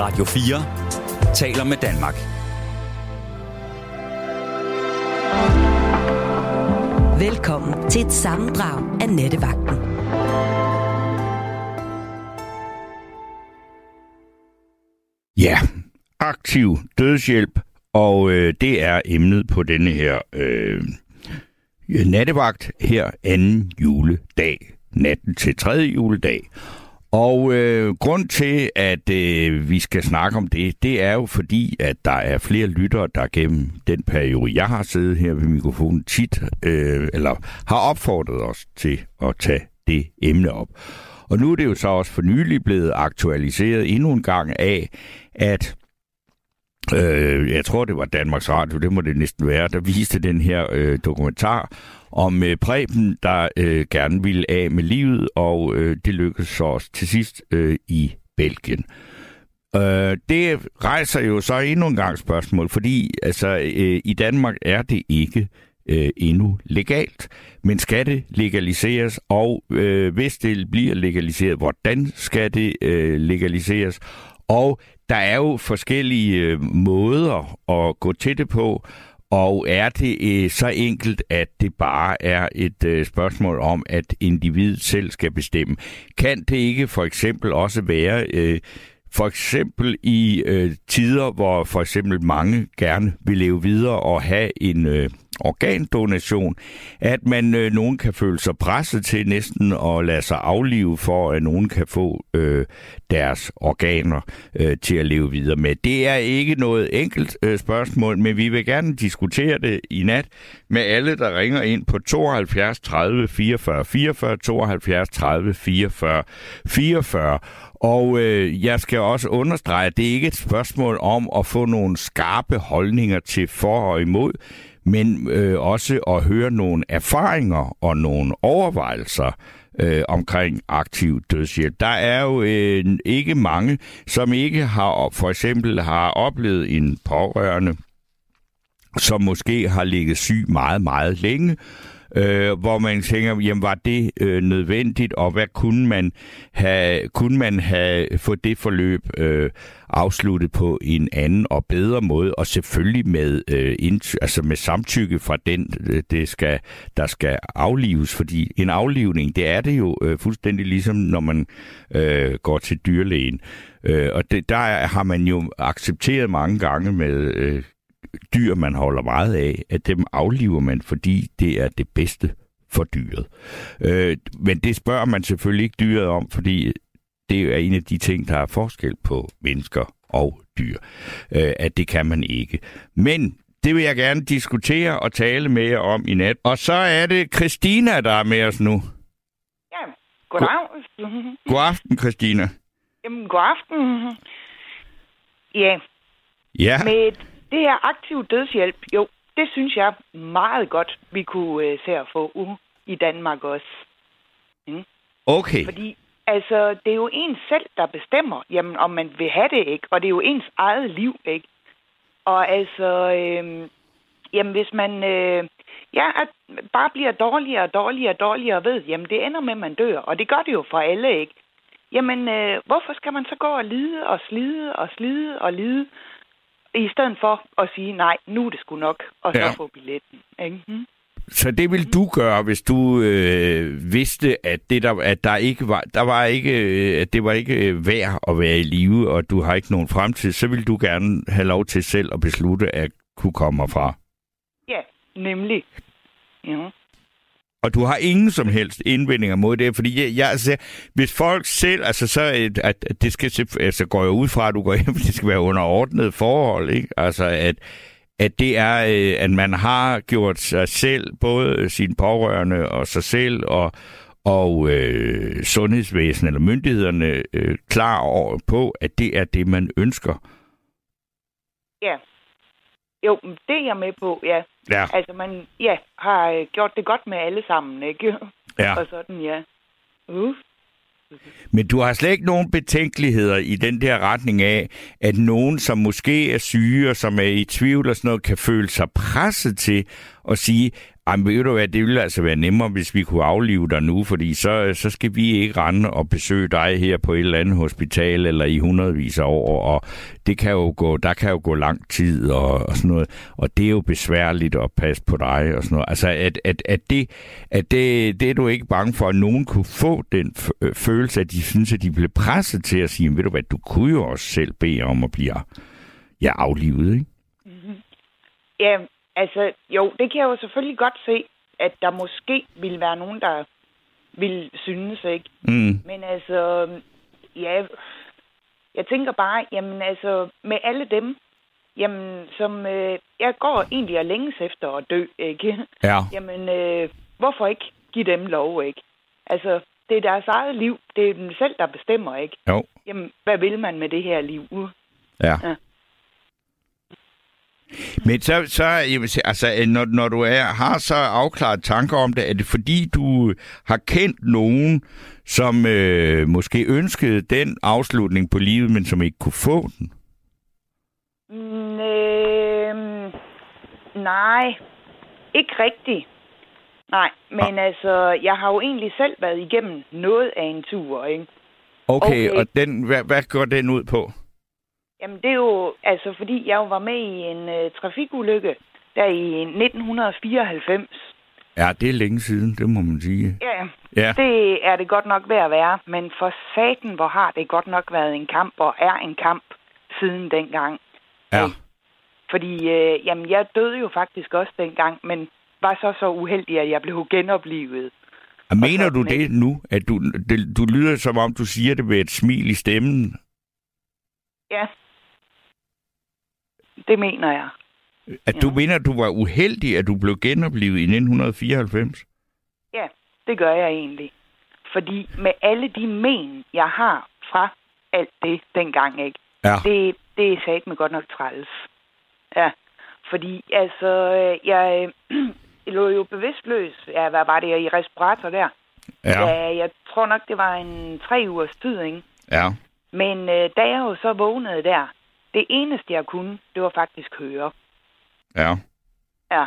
Radio 4 taler med Danmark. Velkommen til et sammendrag af Nettevagten. Ja, aktiv dødshjælp, og øh, det er emnet på denne her øh, nattevagt her anden juledag, natten til tredje juledag. Og øh, grund til, at øh, vi skal snakke om det, det er jo fordi, at der er flere lyttere, der gennem den periode, jeg har siddet her ved mikrofonen tit, øh, eller har opfordret os til at tage det emne op. Og nu er det jo så også for nylig blevet aktualiseret endnu en gang af, at øh, jeg tror det var Danmarks Radio, det må det næsten være, der viste den her øh, dokumentar om øh, Preben, der øh, gerne ville af med livet, og øh, det lykkedes så også til sidst øh, i Belgien. Øh, det rejser jo så endnu en gang spørgsmål, fordi altså, øh, i Danmark er det ikke øh, endnu legalt. Men skal det legaliseres, og øh, hvis det bliver legaliseret, hvordan skal det øh, legaliseres? Og der er jo forskellige øh, måder at gå til det på, og er det øh, så enkelt, at det bare er et øh, spørgsmål om, at individet selv skal bestemme? Kan det ikke for eksempel også være, øh, for eksempel i øh, tider, hvor for eksempel mange gerne vil leve videre og have en øh, organdonation, at man øh, nogen kan føle sig presset til næsten at lade sig aflive for, at nogen kan få øh, deres organer øh, til at leve videre med. Det er ikke noget enkelt øh, spørgsmål, men vi vil gerne diskutere det i nat med alle, der ringer ind på 72 30 44 44, 72 30 44 44. Og øh, jeg skal også understrege, at det ikke er et spørgsmål om at få nogle skarpe holdninger til for og imod, men øh, også at høre nogle erfaringer og nogle overvejelser øh, omkring aktiv dødshjælp. Der er jo øh, ikke mange, som ikke har for eksempel har oplevet en pårørende, som måske har ligget syg meget, meget længe, øh, hvor man tænker, jamen var det øh, nødvendigt, og hvad kunne man have, kunne man have få det forløb øh, afsluttet på en anden og bedre måde, og selvfølgelig med, øh, ind, altså med samtykke fra den, øh, det skal, der skal aflives, fordi en aflivning, det er det jo øh, fuldstændig ligesom, når man øh, går til dyrlægen. Øh, og det, der har man jo accepteret mange gange med øh, dyr, man holder meget af, at dem afliver man, fordi det er det bedste for dyret. Øh, men det spørger man selvfølgelig ikke dyret om, fordi det er en af de ting, der er forskel på mennesker og dyr. Øh, at det kan man ikke. Men det vil jeg gerne diskutere og tale med jer om i nat. Og så er det Christina, der er med os nu. Ja, goddag. God aften, Christina. Jamen, god aften. Ja, Ja, med det her aktiv dødshjælp, jo, det synes jeg meget godt, vi kunne øh, se at få uh, i Danmark også. okay. Fordi altså, det er jo ens selv, der bestemmer, jamen, om man vil have det, ikke? Og det er jo ens eget liv, ikke? Og altså, øh, jamen, hvis man øh, ja, at bare bliver dårligere og dårligere og dårligere ved, jamen, det ender med, at man dør. Og det gør det jo for alle, ikke? Jamen, øh, hvorfor skal man så gå og lide og slide og slide og lide, i stedet for at sige, nej, nu er det sgu nok, og så Ja. få billetten, ikke? Mm. Så det vil du gøre, hvis du øh, vidste, at det der, at der ikke var, der var ikke, øh, at det var ikke øh, værd at være i live, og du har ikke nogen fremtid, så vil du gerne have lov til selv at beslutte at kunne komme herfra. Ja, nemlig. Ja. Og du har ingen som helst indvendinger mod det, fordi jeg, jeg altså, hvis folk selv, altså så, at, at det skal, så altså går jeg ud fra, at du går hjem, det skal være under ordnet forhold, ikke? Altså at, at det er, øh, at man har gjort sig selv, både sine pårørende og sig selv, og, og øh, sundhedsvæsenet eller myndighederne øh, klar over på, at det er det, man ønsker. ja. Jo, det er jeg med på, ja. Ja, Altså, man ja, har øh, gjort det godt med alle sammen, ikke? ja. Og sådan, ja. Uh. Men du har slet ikke nogen betænkeligheder i den der retning af, at nogen, som måske er syge og som er i tvivl og sådan noget, kan føle sig presset til og sige, Jamen, ved du hvad, det ville altså være nemmere, hvis vi kunne aflive dig nu, fordi så, så skal vi ikke rende og besøge dig her på et eller andet hospital eller i hundredvis af år, og det kan jo gå, der kan jo gå lang tid og, og sådan noget, og det er jo besværligt at passe på dig og sådan noget. Altså, at, at, at, det, at det, det er du ikke bange for, at nogen kunne få den øh, følelse, at de synes, at de blev presset til at sige, ved du hvad, du kunne jo også selv bede om at blive ja, aflivet, ikke? Mm-hmm. Ja, Altså, jo, det kan jeg jo selvfølgelig godt se, at der måske vil være nogen, der vil synes, ikke? Mm. Men altså, ja, jeg tænker bare, jamen altså, med alle dem, jamen, som øh, jeg går egentlig og længes efter at dø, ikke? Ja. Jamen, øh, hvorfor ikke give dem lov, ikke? Altså, det er deres eget liv. Det er dem selv, der bestemmer, ikke? Jo. Jamen, hvad vil man med det her liv? Ja. ja. Men så, så jeg vil sige, altså, når, når du er, har så afklaret tanker om det, er det fordi, du har kendt nogen, som øh, måske ønskede den afslutning på livet, men som ikke kunne få den? Mm, øh, nej, ikke rigtigt. Nej, men ah. altså, jeg har jo egentlig selv været igennem noget af en tur, ikke? Okay, okay. og den, hvad, hvad går den ud på? Jamen, det er jo, altså, fordi jeg jo var med i en uh, trafikulykke der i 1994. Ja, det er længe siden, det må man sige. Ja, ja, det er det godt nok ved at være, men for saten, hvor har det godt nok været en kamp, og er en kamp siden dengang. Ja. Fordi, uh, jamen, jeg døde jo faktisk også dengang, men var så så uheldig, at jeg blev genoplevet. Og mener du det nu? At du, det, du lyder som om, du siger det med et smil i stemmen? Ja, det mener jeg. At ja. du mener, at du var uheldig, at du blev genoplevet i 1994? Ja, det gør jeg egentlig. Fordi med alle de men, jeg har fra alt det dengang, ikke? Ja. Det, det er sat med godt nok træls. Ja, fordi altså, jeg, jeg lå jo bevidstløs. Ja, hvad var det, i respirator der? Ja. ja. Jeg tror nok, det var en tre ugers tid, ikke? Ja. Men øh, da jeg jo så vågnede der, det eneste, jeg kunne, det var faktisk høre. Ja. Ja,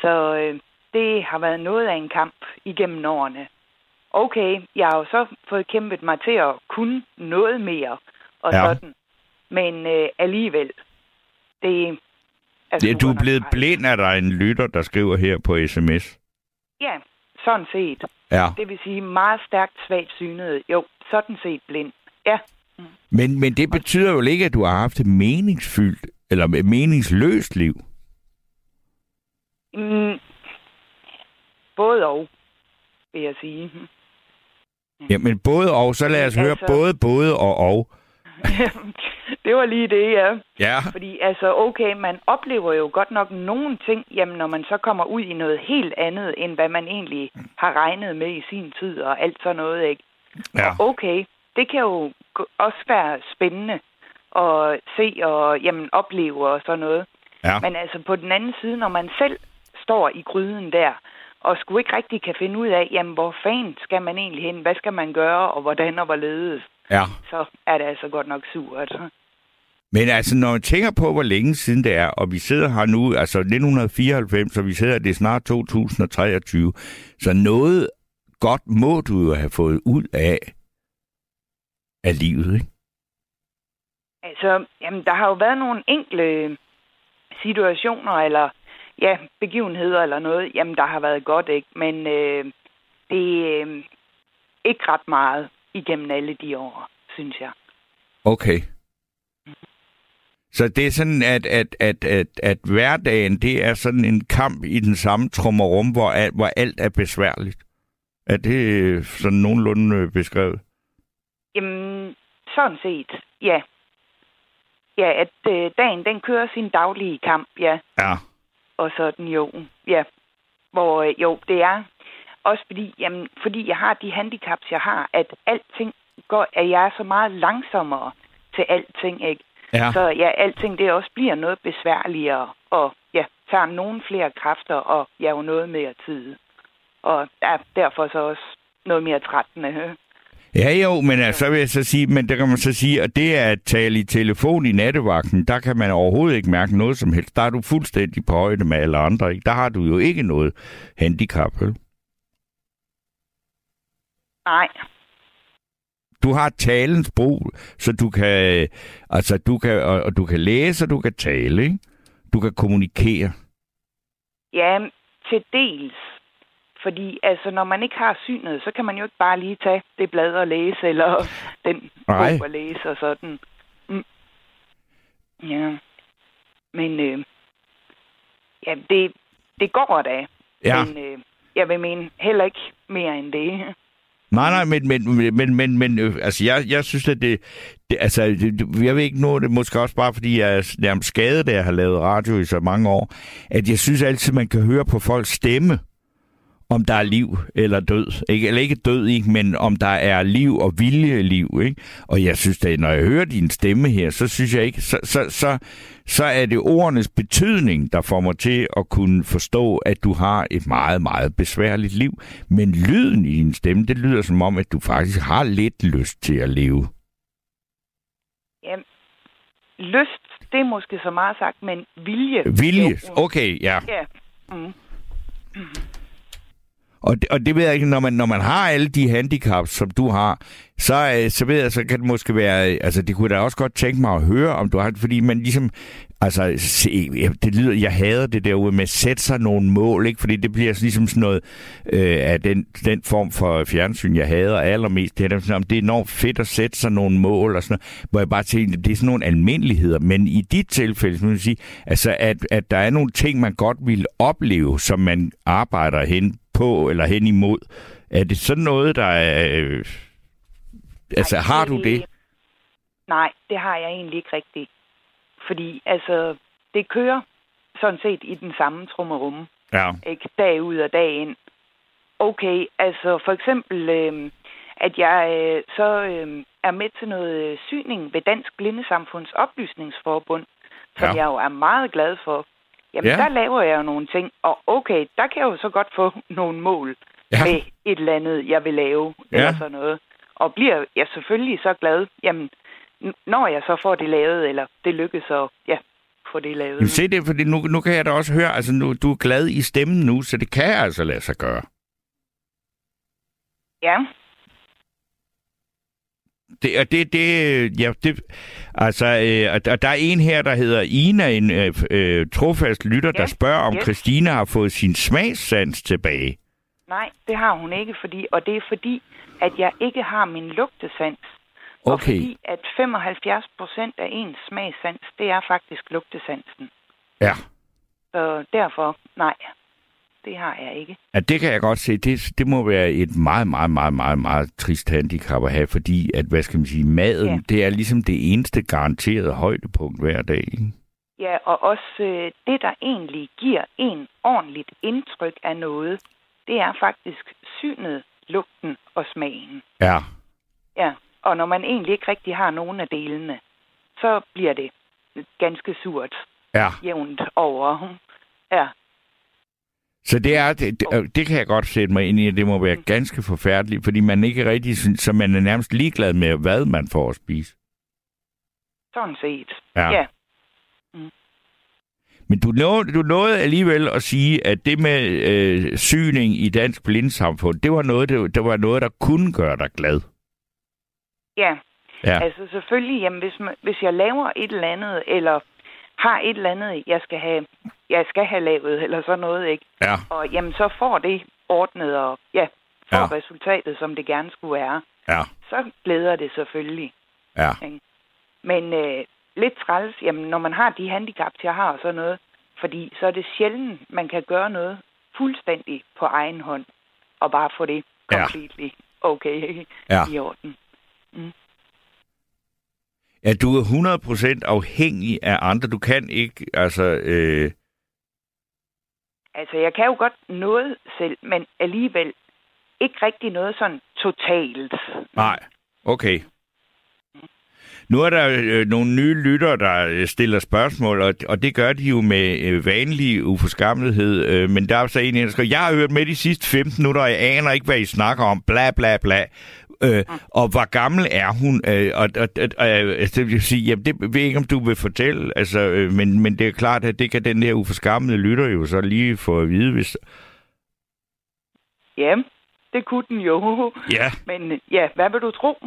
så øh, det har været noget af en kamp igennem årene. Okay, jeg har jo så fået kæmpet mig til at kunne noget mere og ja. sådan. Men øh, alligevel, det er... Det, du er blevet blind af dig en lytter, der skriver her på sms. Ja, sådan set. Ja. Det vil sige meget stærkt svagt synet. Jo, sådan set blind. Ja. Men, men det betyder jo ikke, at du har haft et meningsfyldt eller et meningsløst liv. Mm, både og, vil jeg sige. Ja, men både og, så lad os altså, høre både, både og og. det var lige det, ja. Ja. Fordi altså, okay, man oplever jo godt nok nogle ting, jamen når man så kommer ud i noget helt andet, end hvad man egentlig har regnet med i sin tid og alt sådan noget, ikke? Ja. Og okay, det kan jo også være spændende at se og jamen, opleve og sådan noget. Ja. Men altså på den anden side, når man selv står i gryden der, og skulle ikke rigtig kan finde ud af, jamen hvor fanden skal man egentlig hen, hvad skal man gøre, og hvordan og hvorledes, ja. så er det altså godt nok surt. Men altså, når man tænker på, hvor længe siden det er, og vi sidder her nu, altså 1994, og vi sidder, det er snart 2023, så noget godt må du jo have fået ud af af livet, ikke? Altså, jamen, der har jo været nogle enkle situationer, eller ja, begivenheder eller noget, jamen, der har været godt, ikke? Men øh, det er øh, ikke ret meget igennem alle de år, synes jeg. Okay. Så det er sådan, at, at, at, at, at hverdagen, det er sådan en kamp i den samme trummerum, hvor, alt, hvor alt er besværligt. Er det sådan nogenlunde beskrevet? Jamen, sådan set, ja. Ja, at øh, dagen, den kører sin daglige kamp, ja. Ja. Og sådan jo, ja. Hvor øh, jo, det er også fordi, jamen, fordi jeg har de handicaps, jeg har, at alting går, at jeg er så meget langsommere til alting, ikke? Ja. Så ja, alting det også bliver noget besværligere, og ja, tager nogle flere kræfter, og jeg ja, jo noget mere tid. Og ja, derfor så også noget mere trættende. Ja, jo, men altså, så vil jeg så sige, men der kan man så sige, at det at tale i telefon i nattevagten, der kan man overhovedet ikke mærke noget som helst. Der er du fuldstændig på højde med alle andre, ikke? Der har du jo ikke noget handicap, vel? Nej. Du har talens brug, så du kan, altså, du kan, og, og du kan læse, og du kan tale, ikke? Du kan kommunikere. Ja, til dels. Fordi altså, når man ikke har synet, så kan man jo ikke bare lige tage det blad og læse, eller den Nej. bog og læse og sådan. Mm. Ja. Men øh, ja, det, det går da. Ja. Men øh, jeg vil mene heller ikke mere end det. Nej, nej, men, men, men, men, men øh, altså, jeg, jeg synes, at det, det altså, det, jeg vil ikke nå det, måske også bare, fordi jeg er nærmest skadet, da jeg har lavet radio i så mange år, at jeg synes altid, man kan høre på folks stemme, om der er liv eller død. Ikke, eller ikke død, ikke, men om der er liv og vilje liv. Ikke? Og jeg synes, at når jeg hører din stemme her, så synes jeg ikke, så, så, så, så er det ordenes betydning, der får mig til at kunne forstå, at du har et meget, meget besværligt liv. Men lyden i din stemme, det lyder som om, at du faktisk har lidt lyst til at leve. Ja, lyst, det er måske så meget sagt, men vilje. Vilje, okay, ja. Ja. Mm. Og det, og det ved jeg ikke, når man, når man har alle de handicaps, som du har, så, øh, så ved jeg, så kan det måske være, øh, altså det kunne jeg da også godt tænke mig at høre, om du har, fordi man ligesom, altså se, det lyder, jeg hader det derude med at sætte sig nogle mål, ikke, fordi det bliver ligesom sådan noget øh, af den, den form for fjernsyn, jeg hader allermest, det er, der sådan, om det er enormt fedt at sætte sig nogle mål, og sådan noget, hvor jeg bare tænker, det er sådan nogle almindeligheder, men i dit tilfælde, så må jeg sige, altså at, at der er nogle ting, man godt vil opleve, som man arbejder hen på eller hen imod. Er det sådan noget, der er... Øh, altså, Ej, har du det? Nej, det har jeg egentlig ikke rigtigt. Fordi altså, det kører sådan set i den samme trummerumme. Ja. Ikke? Dag ud og dag ind. Okay, altså for eksempel, øh, at jeg øh, så øh, er med til noget øh, syning ved Dansk Blindesamfunds Oplysningsforbund, som Ja. jeg jo er meget glad for. Jamen, Ja. der laver jeg jo nogle ting, og okay, der kan jeg jo så godt få nogle mål Ja. med et eller andet, jeg vil lave, Ja. eller sådan noget. Og bliver jeg selvfølgelig så glad, jamen, når jeg så får det lavet, eller det lykkes at ja, få det lavet. Jamen, se det, fordi nu, nu kan jeg da også høre, altså nu, du er glad i stemmen nu, så det kan altså lade sig gøre. Ja, Det, og det, det, ja, det, altså, øh, og der- og er en her, der hedder Ina, en øh, øh, trofast lytter, Ja, der spørger, om yes. Christina har fået sin smagssans tilbage. nej, det har hun ikke, fordi, og det er fordi, at jeg ikke har min lugtesans. Og Okay, fordi, at 75 procent af ens smagssans, det er faktisk lugtesansen. ja. Så derfor, nej, det har jeg ikke. Ja, det kan jeg godt se. Det, det må være et meget, meget, meget, meget, meget trist handicap at have, fordi at, hvad skal man sige, maden, ja. Det er ligesom det eneste garanterede højdepunkt hver dag. Ikke? Ja, og også øh, det, der egentlig giver en ordentligt indtryk af noget, det er faktisk synet, lugten og smagen. Ja. Ja, og når man egentlig ikke rigtig har nogen af delene, så bliver det ganske surt Ja. jævnt over. Ja, Så det er, det, det, det kan jeg godt sætte mig ind i, at det må være ganske forfærdeligt, fordi man ikke rigtig synes, så man er nærmest ligeglad med, hvad man får at spise. sådan set. Ja. ja. Men du nåede, du nåede alligevel at sige, at det med øh, syning i dansk blindsamfund, det var noget, det, det var noget, der kunne gøre dig glad. Ja, Ja. altså selvfølgelig, jamen, hvis, man, hvis jeg laver et eller andet, eller har et eller andet, jeg skal have, jeg skal have lavet, eller sådan noget, ikke? Ja. Og jamen, så får det ordnet, og ja, får Ja. ja. resultatet, som det gerne skulle være. Ja. Så glæder det selvfølgelig. Ja. Men øh, lidt træls, jamen, når man har de handicaps, jeg har og sådan noget, fordi så er det sjældent, man kan gøre noget fuldstændig på egen hånd, og bare få det Ja. completely okay Ja. i orden. Ja, du er 100% afhængig af andre. Du kan ikke, altså... Øh, Altså, jeg kan jo godt noget selv, men alligevel ikke rigtig noget sådan totalt. nej. Okay. Nu er der øh, nogle nye lyttere, der øh, stiller spørgsmål, og, og det gør de jo med øh, vanlig uforskammelighed. Øh, men der er så en, der skriver, jeg har hørt med de sidste 15 minutter, og jeg aner ikke, hvad I snakker om. Bla, bla, bla. Øh, og hvor gammel er hun? Øh, og, og, og, og altså, det vil sige, jamen, det ved jeg ikke, om du vil fortælle, altså, øh, men, men det er klart, at det kan den her uforskammede lytter jo så lige få at vide, hvis... Ja, det kunne den jo. Ja. Men ja, hvad vil du tro?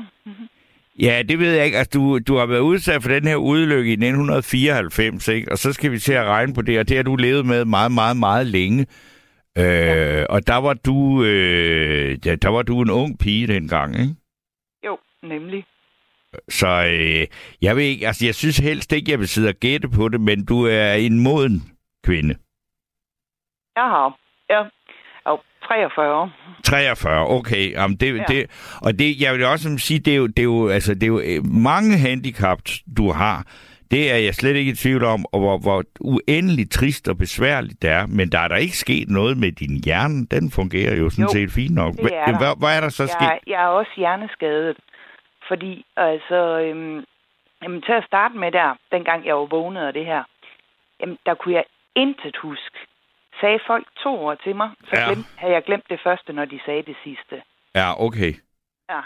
Ja, det ved jeg ikke. Altså, du, du har været udsat for den her ulykke i 1994, ikke? Og så skal vi til at regne på det, og det har du levet med meget, meget, meget længe. Øh, ja. Og der var du, øh, ja, der var du en ung pige dengang, ikke? Jo, nemlig. Så øh, jeg ved ikke, altså jeg synes helst ikke, jeg vil sidde og gætte på det, men du er en moden kvinde. Jeg har. Ja. Og 43. 43, okay. Jamen det, ja. det, og det, jeg vil også sige, det er jo, det er jo, altså, det er jo øh, mange handicap, du har. Det er jeg slet ikke i tvivl om, og hvor, hvor uendelig trist og besværligt det er. Men der er der ikke sket noget med din hjerne. Den fungerer jo sådan jo, set fint nok. Det er hvad, hvad er der så jeg, sket? Jeg er også hjerneskadet. Fordi, altså, øhm, jamen, til at starte med der, dengang jeg var vågnet af det her, jamen, der kunne jeg intet huske. Sagde folk to ord til mig, så Ja. glem, havde jeg glemt det første, når de sagde det sidste. Ja, okay. Ja.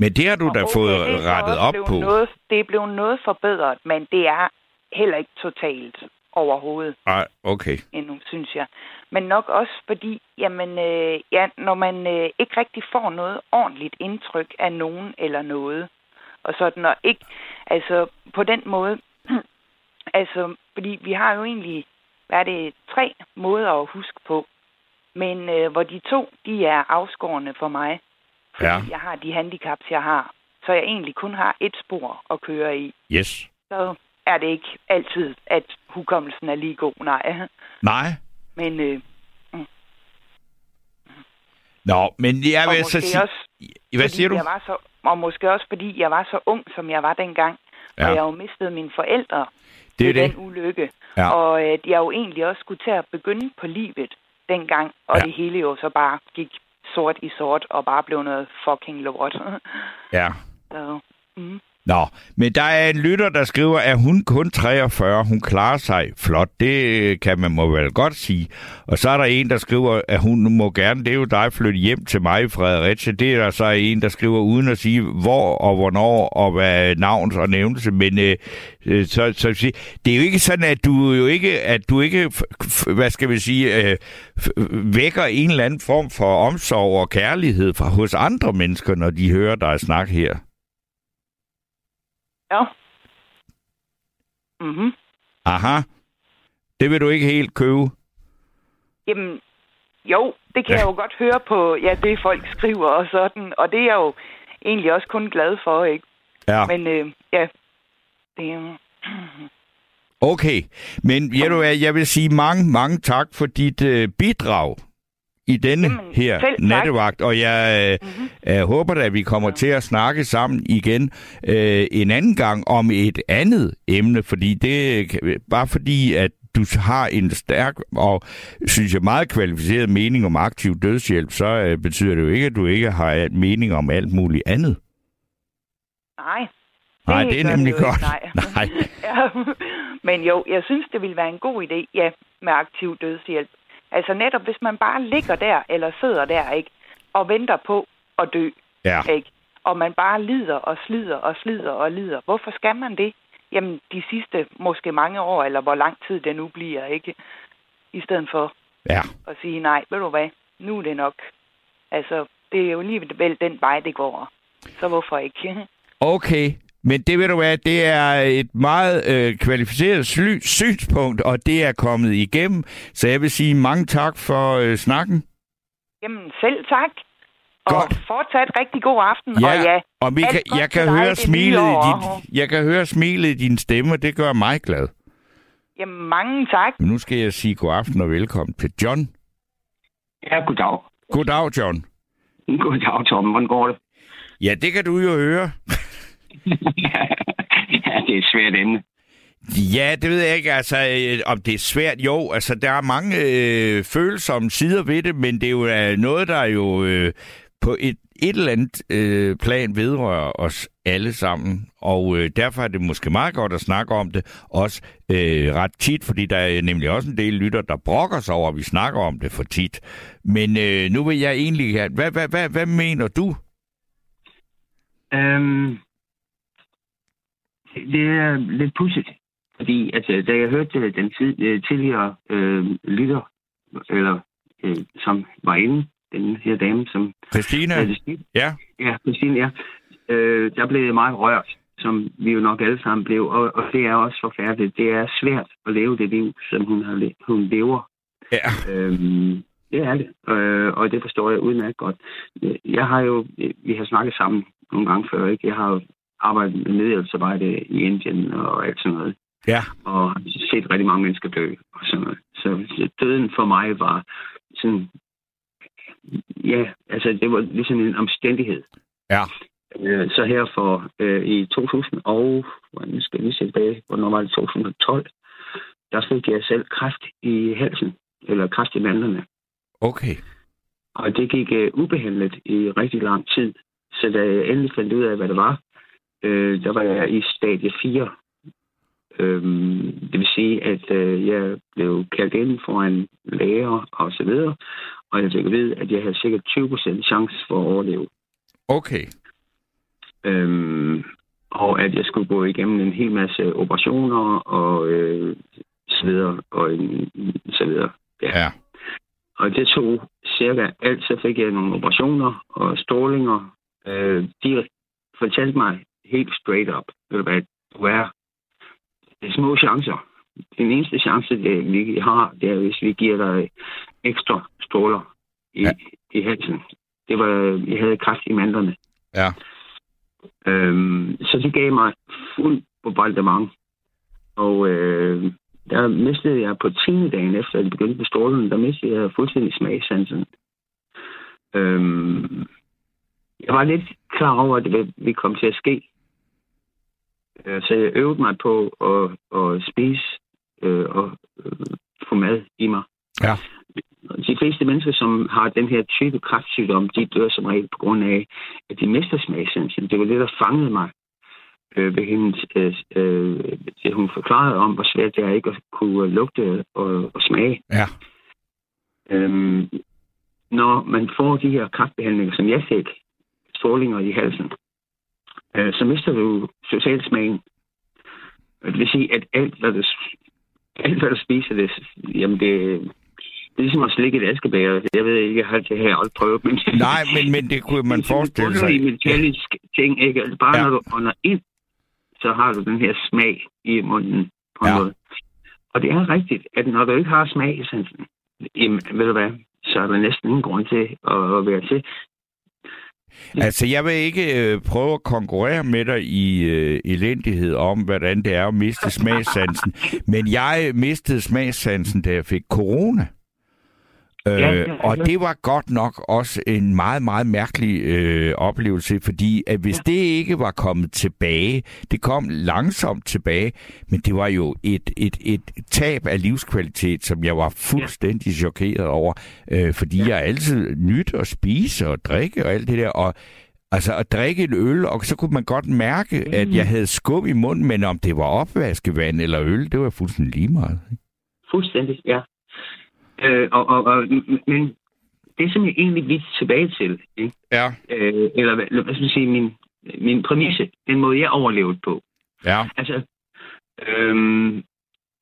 Men det har du da Og fået okay, er så rettet op på. Noget, det er blevet noget forbedret, men det er heller ikke totalt overhovedet Ej, okay. endnu, synes jeg. Men nok også fordi, jamen, øh, ja, når man øh, ikke rigtig får noget ordentligt indtryk af nogen eller noget, og sådan, og ikke, altså på den måde, altså, fordi vi har jo egentlig, hvad er det, tre måder at huske på, men øh, hvor de to, de er afskårende for mig, fordi Ja. jeg har de handicaps, jeg har, så jeg egentlig kun har et spor at køre i, Yes. så er det ikke altid, at hukommelsen er lige god, nej. Nej. Men øh, Nå, men jeg vil så sige... også, Hvad siger du? Jeg var så, og måske også fordi jeg var så ung, som jeg var dengang. Ja. Og jeg jo mistede mine forældre Det er ved det. den ulykke. Ja. Og øh, jeg jo egentlig også skulle til at begynde på livet dengang. Og ja. det hele jo så bare gik sort i sort og bare blev noget fucking lort. Ja. så, mm. Nå, men der er en lytter, der skriver, at hun kun 43, hun klarer sig flot. Det kan man må vel godt sige. Og så er der en, der skriver, at hun må gerne, det er jo dig, flytte hjem til mig Fredericia. Det er der så en, der skriver uden at sige, hvor og hvornår og hvad navns og nævnelse. Men øh, øh så, så vil sige, det er jo ikke sådan, at du jo ikke, at du ikke, hvad skal vi sige, øh, vækker en eller anden form for omsorg og kærlighed fra, hos andre mennesker, når de hører dig snakke her. Ja. Mm-hmm. Aha. Det vil du ikke helt købe. Jamen, jo, det kan Ja. jeg jo godt høre på, ja, det folk skriver og sådan. Og det er jeg jo egentlig også kun glad for, ikke? Ja. Men øh, ja, det er. Okay. Men hvad, jeg vil sige mange, mange tak for dit øh, bidrag i denne Jamen, her selv nattevagt. Og jeg Mhm. øh, håber da, at vi kommer til at snakke sammen igen øh, en anden gang om et andet emne. Fordi det bare fordi, at du har en stærk og, synes jeg, meget kvalificeret mening om aktiv dødshjælp, så øh, betyder det jo ikke, at du ikke har mening om alt muligt andet. Nej. Nej, det er nemlig jo ikke, godt. Nej. Nej. ja. Men jo, jeg synes, det ville være en god idé, ja, med aktiv dødshjælp. Altså netop, hvis man bare ligger der, eller sidder der, ikke, og venter på at dø, Ja. ikke? Og man bare lider og slider og slider og lider. Hvorfor skal man det? Jamen, de sidste måske mange år, eller hvor lang tid det nu bliver, ikke? I stedet for Ja. at sige, nej, ved du hvad, nu er det nok. Altså, det er jo alligevel den vej, det går. Så hvorfor ikke? Okay, men det ved du hvad, det er et meget øh, kvalificeret sly- synspunkt, og det er kommet igennem. Så jeg vil sige mange tak for øh, snakken. Jamen, selv tak. Og Godt. fortsat rigtig god aften. og ja, og vi kan, jeg, kan høre smilet i din, jeg kan høre smilet i din stemme, og det gør mig glad. jamen mange tak. Men nu skal jeg sige god aften og velkommen til John. Ja, goddag. Goddag, John. Goddag, Tom. Hvordan går det? Ja, det kan du jo høre. ja, det er et svært emne. Ja, det ved jeg ikke, altså, øh, om det er svært. Jo, altså, der er mange øh, følsomme sider ved det, men det er jo øh, noget, der jo øh, på et, et eller andet øh, plan vedrører os alle sammen. Og øh, derfor er det måske meget godt at snakke om det, også øh, ret tit, fordi der er nemlig også en del lytter, der brokker sig over, at vi snakker om det for tit. Men øh, nu vil jeg egentlig have... Hvad, hvad, hvad, hvad mener du? Øhm, det er lidt pudsigt, fordi øh, da jeg hørte øh, den tid, øh, tidligere øh, lytter, eller øh, som var inde, den her dame, som skidt, Ja. Ja, Christine, ja. Øh, der blev jeg meget rørt, som vi jo nok alle sammen blev, og, og det er også forfærdeligt. Det er svært at leve det liv, som hun, har, le- hun lever. Ja. Øhm, det er det, øh, og det forstår jeg udmærket godt. Jeg har jo, vi har snakket sammen nogle gange før, ikke? Jeg har jo arbejdet med nødhjælpsarbejde i Indien og alt sådan noget, Ja. og set rigtig mange mennesker dø og sådan noget. Så døden for mig var sådan, ja, altså det var ligesom en omstændighed. Ja. Øh, Så her for øh, i 2000 og, hvordan skal jeg lige se tilbage, hvornår var det 2012, der fik jeg selv kræft i halsen, eller kræft i mandlerne. Okay. Og det gik øh, ubehandlet i rigtig lang tid. Så da jeg endelig fandt ud af, hvad det var, øh, der var jeg i stadie 4. Øhm, det vil sige, at øh, jeg blev kaldt ind for en læger og så videre, og jeg fik at vide, at jeg havde sikkert 20% chance for at overleve. Okay. Øhm, og at jeg skulle gå igennem en hel masse operationer og øh, så videre, og en, så videre. Ja. Ja. Og det tog cirka alt, så fik jeg nogle operationer og strålinger. Øh, de fortalte mig helt straight up, ved du hvad, du er det er små chancer. Den eneste chance, det, vi har, det er, hvis vi giver dig ekstra stråler i, Ja. i halsen. Det var, jeg havde kræft i mandlerne. Ja. Øhm, så det gav mig fuld bombardement. Og øh, der mistede jeg på 10. dagen efter, at det begyndte med strålen, der mistede jeg fuldstændig smagsansen. Øhm, jeg var lidt klar over, at det ville komme til at ske. Øh, Så jeg øvede mig på at, at spise øh, og øh, få mad i mig. Ja. De fleste mennesker, som har den her type kræftsygdom, de dør som regel på grund af, at de mister smagsansen. Det var det, der fangede mig øh, ved hendes, øh, øh, det hun forklarede om, hvor svært det er ikke at kunne lugte og, og smage. Ja. Øhm, når man får de her kræftbehandlinger, som jeg fik, strålinger i halsen, øh, så mister du social smagen. Det vil sige, at alt, hvad du, alt, hvad du spiser, det, jamen det, det er ligesom at slikke et askebær. Jeg ved ikke, jeg har det her aldrig prøvet, men... Nej, men, men det kunne man forestille sig. Det er en metallisk ting, ikke? Altså bare Ja. når du ånder ind, så har du den her smag i munden på Ja. måde. Og det er rigtigt, at når du ikke har smag i sansen, jamen, ved du hvad, så er der næsten ingen grund til at være til. Altså, jeg vil ikke øh, prøve at konkurrere med dig i øh, elendighed om, hvordan det er at miste smagssansen. Men jeg mistede smagssansen, da jeg fik corona. Øh, Ja, ja, og ja. det var godt nok også en meget, meget mærkelig øh, oplevelse, fordi at hvis det ikke var kommet tilbage, det kom langsomt tilbage, men det var jo et, et, et tab af livskvalitet, som jeg var fuldstændig chokeret over, øh, fordi Ja. jeg altid nyt at spise og drikke og alt det der, og Altså at drikke en øl, og så kunne man godt mærke, at Mm. jeg havde skum i munden, men om det var opvaskevand eller øl, det var fuldstændig lige meget. ikke? Fuldstændig, ja. Øh, og, og, og, men det, som jeg egentlig vil tilbage til, ikke? Ja. Øh, eller hvad, hvad skal man sige, min, min præmisse, den måde, jeg overlevede på, Ja. Altså, øhm,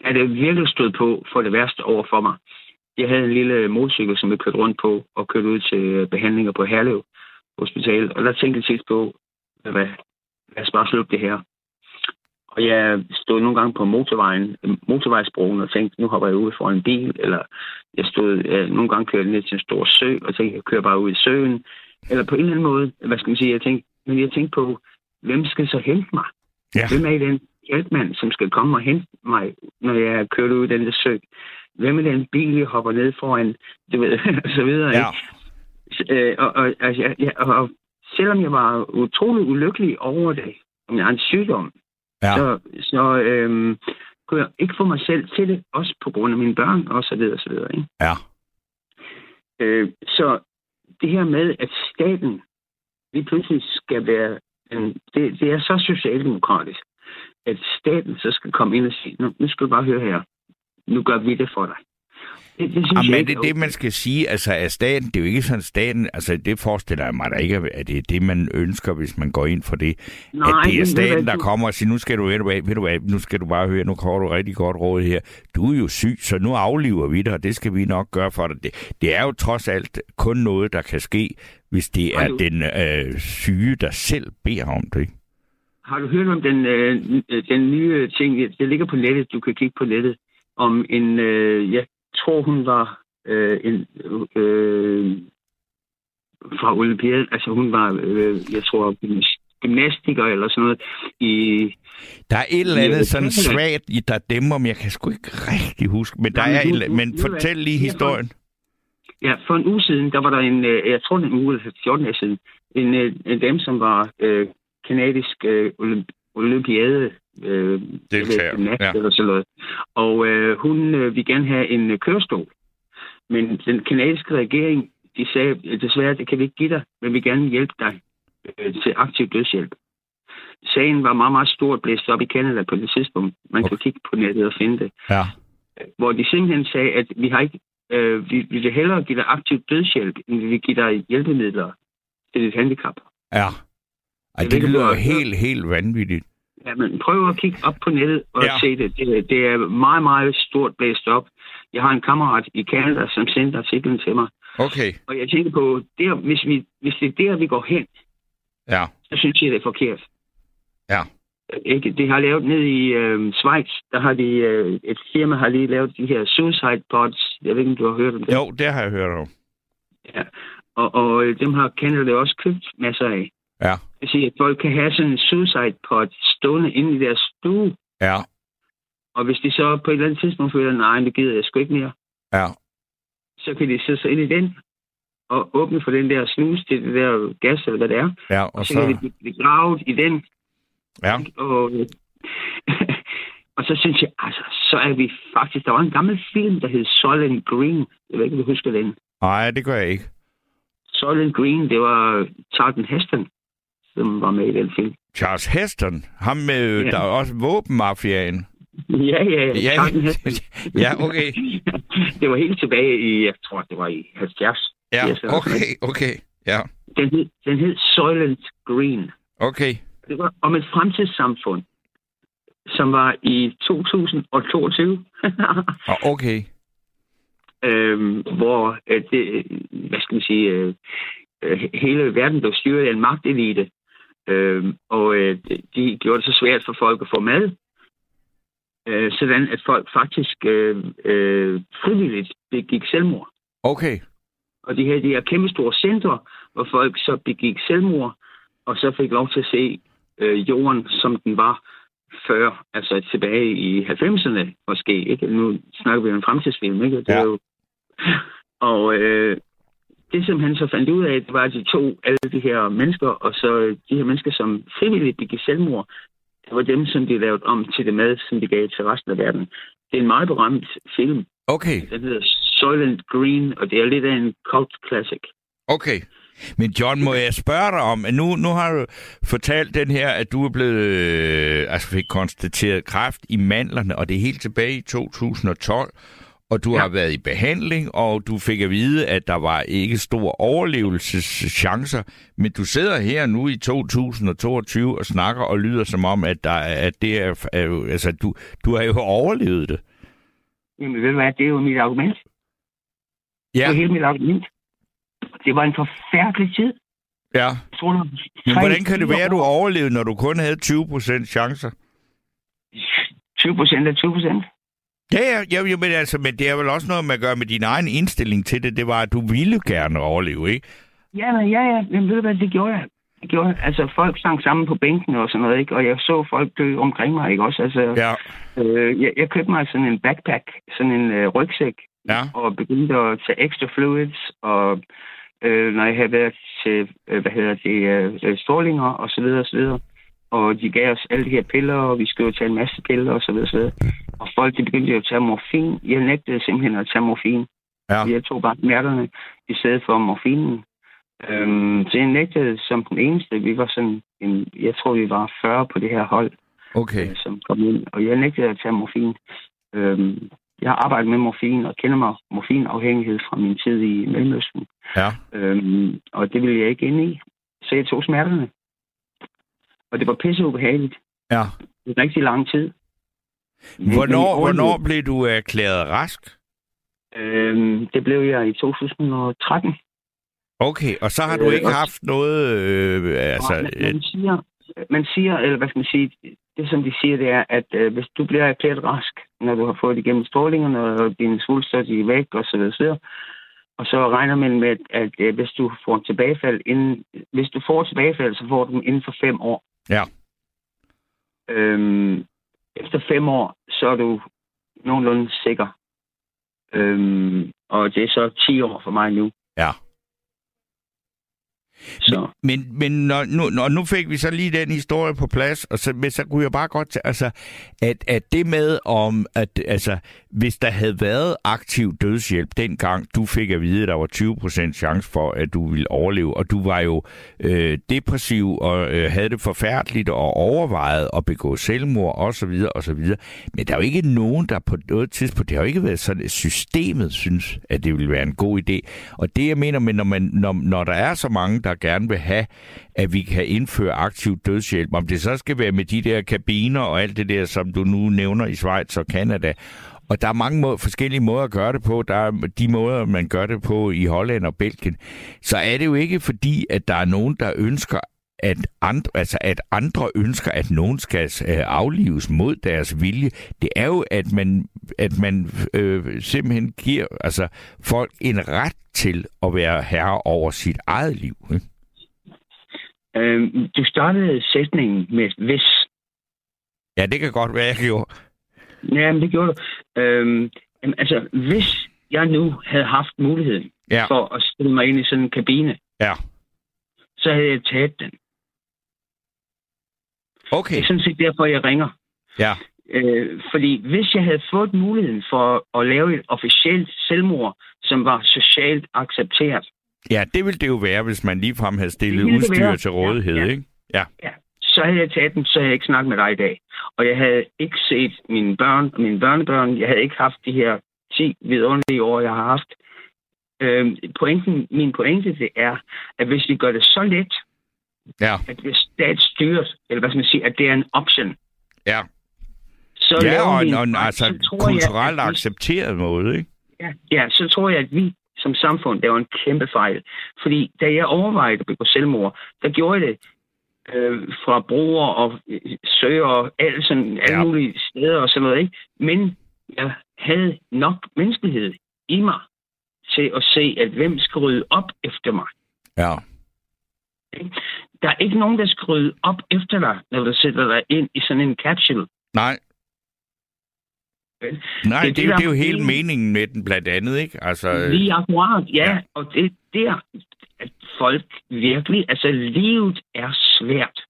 er det virkelig stået på for det værste over for mig. Jeg havde en lille motorcykel, som jeg kørte rundt på, og kørte ud til behandlinger på Herlev Hospital. Og der tænkte jeg sidst på, hvad, lad os bare slukke det her. Og jeg stod nogle gange på motorvejen, motorvejsbroen og tænkte, nu hopper jeg ud for en bil, eller jeg stod jeg, nogle gange kørte ned til en stor sø, og tænkte, jeg kører bare ud i søen. Eller på en eller anden måde, hvad skal man sige, jeg tænkte, men jeg tænkte på, hvem skal så hente mig? Ja. Hvem er den hjælpmand, som skal komme og hente mig, når jeg er kørt ud i den der sø? Hvem er den bil, jeg hopper ned foran? Du ved, og så videre. Ja. Ikke? Øh, og, og, altså, ja, og, og selvom jeg var utrolig ulykkelig over det, om jeg har en sygdom, Ja. så, så øhm, kunne jeg ikke få mig selv til det, også på grund af mine børn, og så videre, og så videre. Ikke? Ja. Øh, så det her med, at staten lige pludselig skal være... En, det, det er så socialdemokratisk, at staten så skal komme ind og sige, nu, nu skal du bare høre her, nu gør vi det for dig. Det, det synes Jamen, jeg er ikke det det, man skal sige? Altså, er staten, det er jo ikke sådan, staten, altså det forestiller jeg mig da ikke, at det er det, man ønsker, hvis man går ind for det. Nej, at det er staten, der kommer og siger, nu skal du, ved du, hvad, nu skal du bare høre, nu kommer du rigtig godt råd her. Du er jo syg, så nu afliver vi dig, og det skal vi nok gøre for dig. Det, det er jo trods alt kun noget, der kan ske, hvis det er du- den øh, syge, der selv beder om det. ikke? Har du hørt om den, øh, den nye ting, det ligger på nettet, du kan kigge på nettet, om en, øh, jeg tror hun var øh, en, øh, fra Olympiaden, altså hun var, øh, jeg tror, gymnas- gymnastiker eller sådan noget, i, Der er et eller andet det sådan svagt, i der dæmmer, men jeg kan sgu ikke rigtig huske. Men, der Jamen, er du- et, du- men du fortæl lige historien. ja, for en uge siden, der var der en, øh, jeg tror en uge eller 14 dage siden, en, øh, en dame, som var øh, kanadisk øh, olymp- olympiade øh, Deltager, gymnast ja. eller sådan noget. Og øh, hun øh, ville gerne have en øh, kørestol. Men den kanadiske regering, de sagde, desværre, det kan vi ikke give dig, men vi vil gerne hjælpe dig øh, til aktiv dødshjælp. Sagen var meget, meget stort blæst op i Canada på det tidspunkt. Man kan Okay. kigge på nettet og finde det. Ja. Hvor de simpelthen sagde, at vi har ikke, øh, vi, vi vil hellere give dig aktiv dødshjælp, end vi vil give dig hjælpemidler til dit handicap. Ja. Ej, det ikke, lyder helt, helt vanvittigt. Ja, men prøv at kigge op på nettet og Ja. se det. det. Det er meget, meget stort blæst op. Jeg har en kammerat i Canada, som sendte artiklen til mig. Okay. Og jeg tænker på, der, hvis, vi, hvis det er der, vi går hen, Ja. så synes jeg, det er forkert. Ja. Ikke? Det har lavet ned i øh, Schweiz, der har de, øh, et firma har lige lavet de her suicide pods. Jeg ved ikke, om du har hørt om det. Jo, det har jeg hørt om. Ja. Og, og øh, dem har Canada også købt masser af. Ja. Det vil sige, at folk kan have sådan en suicide pod stående inde i deres stue. Ja. Og hvis de så på et eller andet tidspunkt føler, nej, det gider jeg sgu ikke mere, Ja. så kan de sætte sig ind i den og åbne for den der snus til det der gas, eller hvad det er. Ja, Og og så kan så... de blive- gravet i den. Ja. Og, og så synes jeg, altså, så er vi faktisk... Der var en gammel film, der hed Soylent Green. Jeg ved ikke, om du husker den. Nej, det gør jeg ikke. Soylent Green, det var Charlton Heston, som var med i den film. Charles Heston, ham med, Ja. der er også våbenmafiaen. Ja, ja, ja. Ja, ja, okay. det var helt tilbage i, jeg tror, det var i 70. Ja, okay, okay. Ja, Den hed, den hed Soylent Green. okay. Det var om et fremtidssamfund, som var i 2022, Og okay. øhm, hvor øh, det, hvad skal man sige, øh, øh, hele verden blev styret af en magtelite, øhm, og øh, de gjorde det så svært for folk at få mad, øh, sådan at folk faktisk øh, øh, frivilligt begik selvmord. Okay. Og de havde de her kæmpe store centre, hvor folk så begik selvmord, og så fik lov til at se øh, jorden, som den var før, altså tilbage i 90'erne måske. Ikke? Nu snakker vi om en fremtidsfilm, ikke? Det er Ja. jo... Og øh, det, som han så fandt ud af, det var, at de to alle de her mennesker, og så de her mennesker, som frivilligt begik selvmord, det var dem, som de lavede om til det mad, som de gav til resten af verden. Det er en meget berømt film. Okay. Den hedder Soylent Green, og det er lidt af en cult classic. Okay. Men John, må jeg spørge dig om, at nu, nu har du fortalt den her, at du er blevet, øh, altså fik konstateret kræft i mandlerne, og det er helt tilbage i 2012, og du ja. Har været i behandling, og du fik at vide, at der var ikke store overlevelseschancer, men du sidder her nu i 2022 og snakker og lyder som om, at, der, er- at det er, er altså, du, du har jo overlevet det. Jamen ved du hvad, det er jo mit argument. Det Ja, er hele mit argument. Det var en forfærdelig tid. ja. Jeg tror, det Men hvordan kan det være, at du overlevede, når du kun havde 20% chancer? 20 procent af 20 procent. Ja, ja, ja, men, altså, men det er vel også noget med at gøre med din egen indstilling til det. Det var, at du ville gerne overleve, ikke? Ja, men, ja, ja, men ved du hvad, det gjorde jeg. Det gjorde jeg. Altså, folk sang sammen på bænken og sådan noget, ikke? Og jeg så folk dø omkring mig, ikke også? Altså, Ja, øh, jeg, jeg købte mig sådan en backpack, sådan en øh, rygsæk, ja, og begyndte at tage ekstra fluids, og øh, når jeg havde været til, øh, hvad hedder det, øh, strålinger og så videre og så videre. Og de gav os alle de her piller, og vi skulle jo tage en masse piller og så videre og så videre. Og folk, de begyndte jo at tage morfin. Jeg nægtede simpelthen at tage morfin. ja. Jeg tog bare smerterne i stedet for morfinen. Øhm, så jeg nægtede som den eneste. Vi var sådan, en, jeg tror, vi var 40 på det her hold, Okay. øh, som kom ind. Og jeg nægtede at tage morfin. Øhm, Jeg har arbejdet med morfin og kender mig morfinafhængighed fra min tid i Mellemøsten. Ja. Øhm, og det ville jeg ikke ind i. Så jeg tog smerterne. Og det var pisse ubehageligt. Ja. Det er rigtig lang tid. Men- Hvornår, hvornår blev du erklæret rask? Øhm, det blev jeg i 2013. Okay, og så har du Øh, ikke haft noget... Øh, altså, man, øh, man, siger, man siger, eller hvad skal man sige, det som de siger, det er, at øh, hvis du bliver erklæret rask, når du har fået det igennem strålingerne, og dine svulster de er væk, og så videre, så videre, og så regner man med, at, at øh, hvis du får tilbagefald inden, hvis du får tilbagefald, så får du dem inden for fem år. Ja. Øhm, efter fem år, så er du nogenlunde sikker. Øhm, og det er så 10 år for mig nu. ja. Så. Men, men når, nu, når nu fik vi så lige den historie på plads, og så, men så kunne jeg bare godt tage, altså, at, at det med om, at altså, hvis der havde været aktiv dødshjælp dengang, du fik at vide, at der var 20% chance for, at du ville overleve, og du var jo øh, depressiv og øh, havde det forfærdeligt og overvejet at begå selvmord osv. osv. Men der er jo ikke nogen, der på noget tidspunkt, det har jo ikke været sådan, at systemet synes, at det ville være en god idé. Og det jeg mener med, når, man, når, når der er så mange, der gerne vil have, at vi kan indføre aktiv dødshjælp, om det så skal være med de der kabiner og alt det der, som du nu nævner i Schweiz og Kanada, og der er mange måder, forskellige måder at gøre det på. Der er de måder, man gør det på i Holland og Belgien. Så er det jo ikke fordi, at der er nogen, der ønsker, at andre, altså at andre ønsker, at nogen skal øh, aflives mod deres vilje. Det er jo, at man, at man øh, simpelthen giver altså, folk en ret til at være herre over sit eget liv. Ikke? Øhm, du startede sætningen med hvis. Ja, det kan godt være, jeg gjorde. Ja, men det gjorde du. Jamen, altså, hvis jeg nu havde haft muligheden Ja. for at stille mig ind i sådan en kabine, Ja. så havde jeg taget den. Okay. Det er sådan set derfor, jeg ringer. Ja. Øh, fordi hvis jeg havde fået muligheden for at lave et officielt selvmord, som var socialt accepteret, Ja, det ville det jo være, hvis man ligefrem havde stillet udstyr være. til rådighed, Ja, ja. ikke? Ja. ja, så havde jeg taget den, så havde jeg ikke snakket med dig i dag. Og jeg havde ikke set mine børn og mine børnebørn. Jeg havde ikke haft de her 10 vidunderlige år, jeg har haft. Øhm, pointen, min pointe det er, at hvis vi gør det så let, Ja. at det er statsstyret, eller hvad skal man sige, at det er en option, Ja. så Ja, og en, og en altså, så tror kulturelt vi- accepteret måde, ikke? Ja, ja, så tror jeg, at vi som samfund laver en kæmpe fejl. Fordi da jeg overvejede at begå selvmord, der gjorde jeg det øh, fra broer og øh, søer og alle, sådan, alle Ja. mulige steder og sådan noget. Ikke? Men jeg havde nok menneskelighed i mig til at se, at hvem skal rydde op efter mig. Ja. Der er ikke nogen, der skal rydde op efter dig, når du sætter dig ind i sådan en capsule. Nej. Nej, det, Det er det, er jo, det, er jo hele meningen med den, blandt andet, ikke? Altså, øh, Lige akkurat, ja. Ja. Og det er der, at folk virkelig... Altså, livet er svært,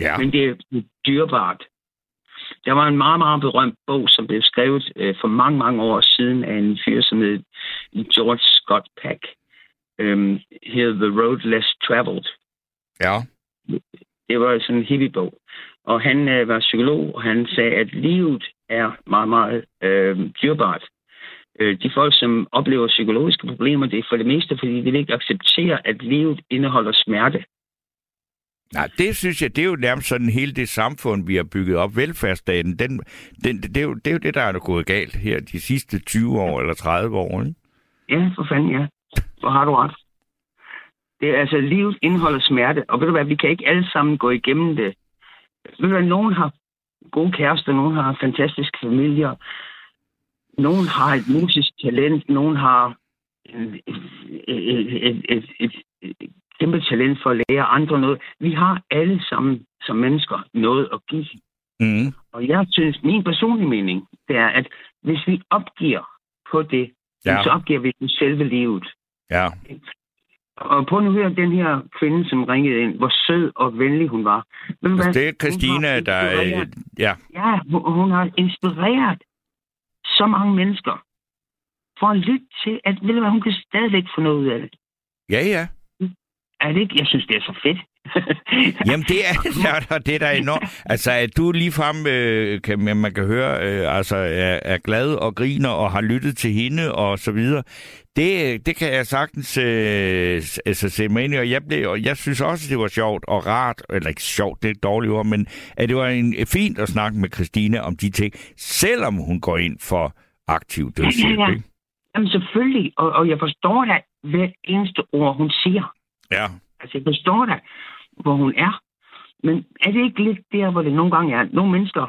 ja. men det er dyrebart. Der var en meget, meget berømt bog, som blev skrevet øh, for mange, mange år siden af en fyr, som hed George Scott Peck. Øhm, her The Road Less Traveled. Ja. Det var sådan en hippiebog. Og han øh, var psykolog, og han sagde, at livet er meget, meget øh, dyrbart. Øh, de folk, som oplever psykologiske problemer, det er for det meste, fordi de vil ikke acceptere, at livet indeholder smerte. Nej, det synes jeg, det er jo nærmest sådan hele det samfund, vi har bygget op. Velfærdsstaten, den, den, det, er jo, det er jo det, der er gået galt her de sidste 20 år eller 30 år, ikke? Ja, for fanden, ja. Hvor har du ret. Det er altså, livet indeholder smerte, og ved du hvad, vi kan ikke alle sammen gå igennem det. Ved du hvad, nogen har gode kærester, nogen har fantastiske familier, nogen har et musisk talent, nogen har et, et, et, et, et, kæmpe talent for at lære andre noget. Vi har alle sammen som mennesker noget at give. Mm. Og jeg synes, min personlige mening, det er, at hvis vi opgiver på det, Ja. så opgiver vi selve livet. Ja. Og på nu høre den her kvinde, som ringede ind, hvor sød og venlig hun var. Hvad? Altså, det er Christina, der... Ja. Ja, hun, hun har inspireret så mange mennesker for at lytte til, at ved du hvad, hun kan stadigvæk få noget ud af det. ja, ja. Er det ikke? Jeg synes, det er så fedt. Jamen, det er, det er da enormt. Altså, at du ligefrem, øh, kan, man kan høre, øh, altså, er, er glad og griner og har lyttet til hende og så videre. Det, det kan jeg sagtens øh, altså, se mig ind i, og jeg, blev, og jeg synes også, det var sjovt og rart, eller ikke sjovt, det er et dårligt ord, men at det var en, fint at snakke med Christine om de ting, selvom hun går ind for aktiv dødshjælp, ja, ja. ikke? Jamen selvfølgelig, og, og jeg forstår da hvert eneste ord, hun siger. Ja. Altså, jeg forstår da, hvor hun er. Men er det ikke lidt der, hvor det nogle gange er? Nogle mennesker,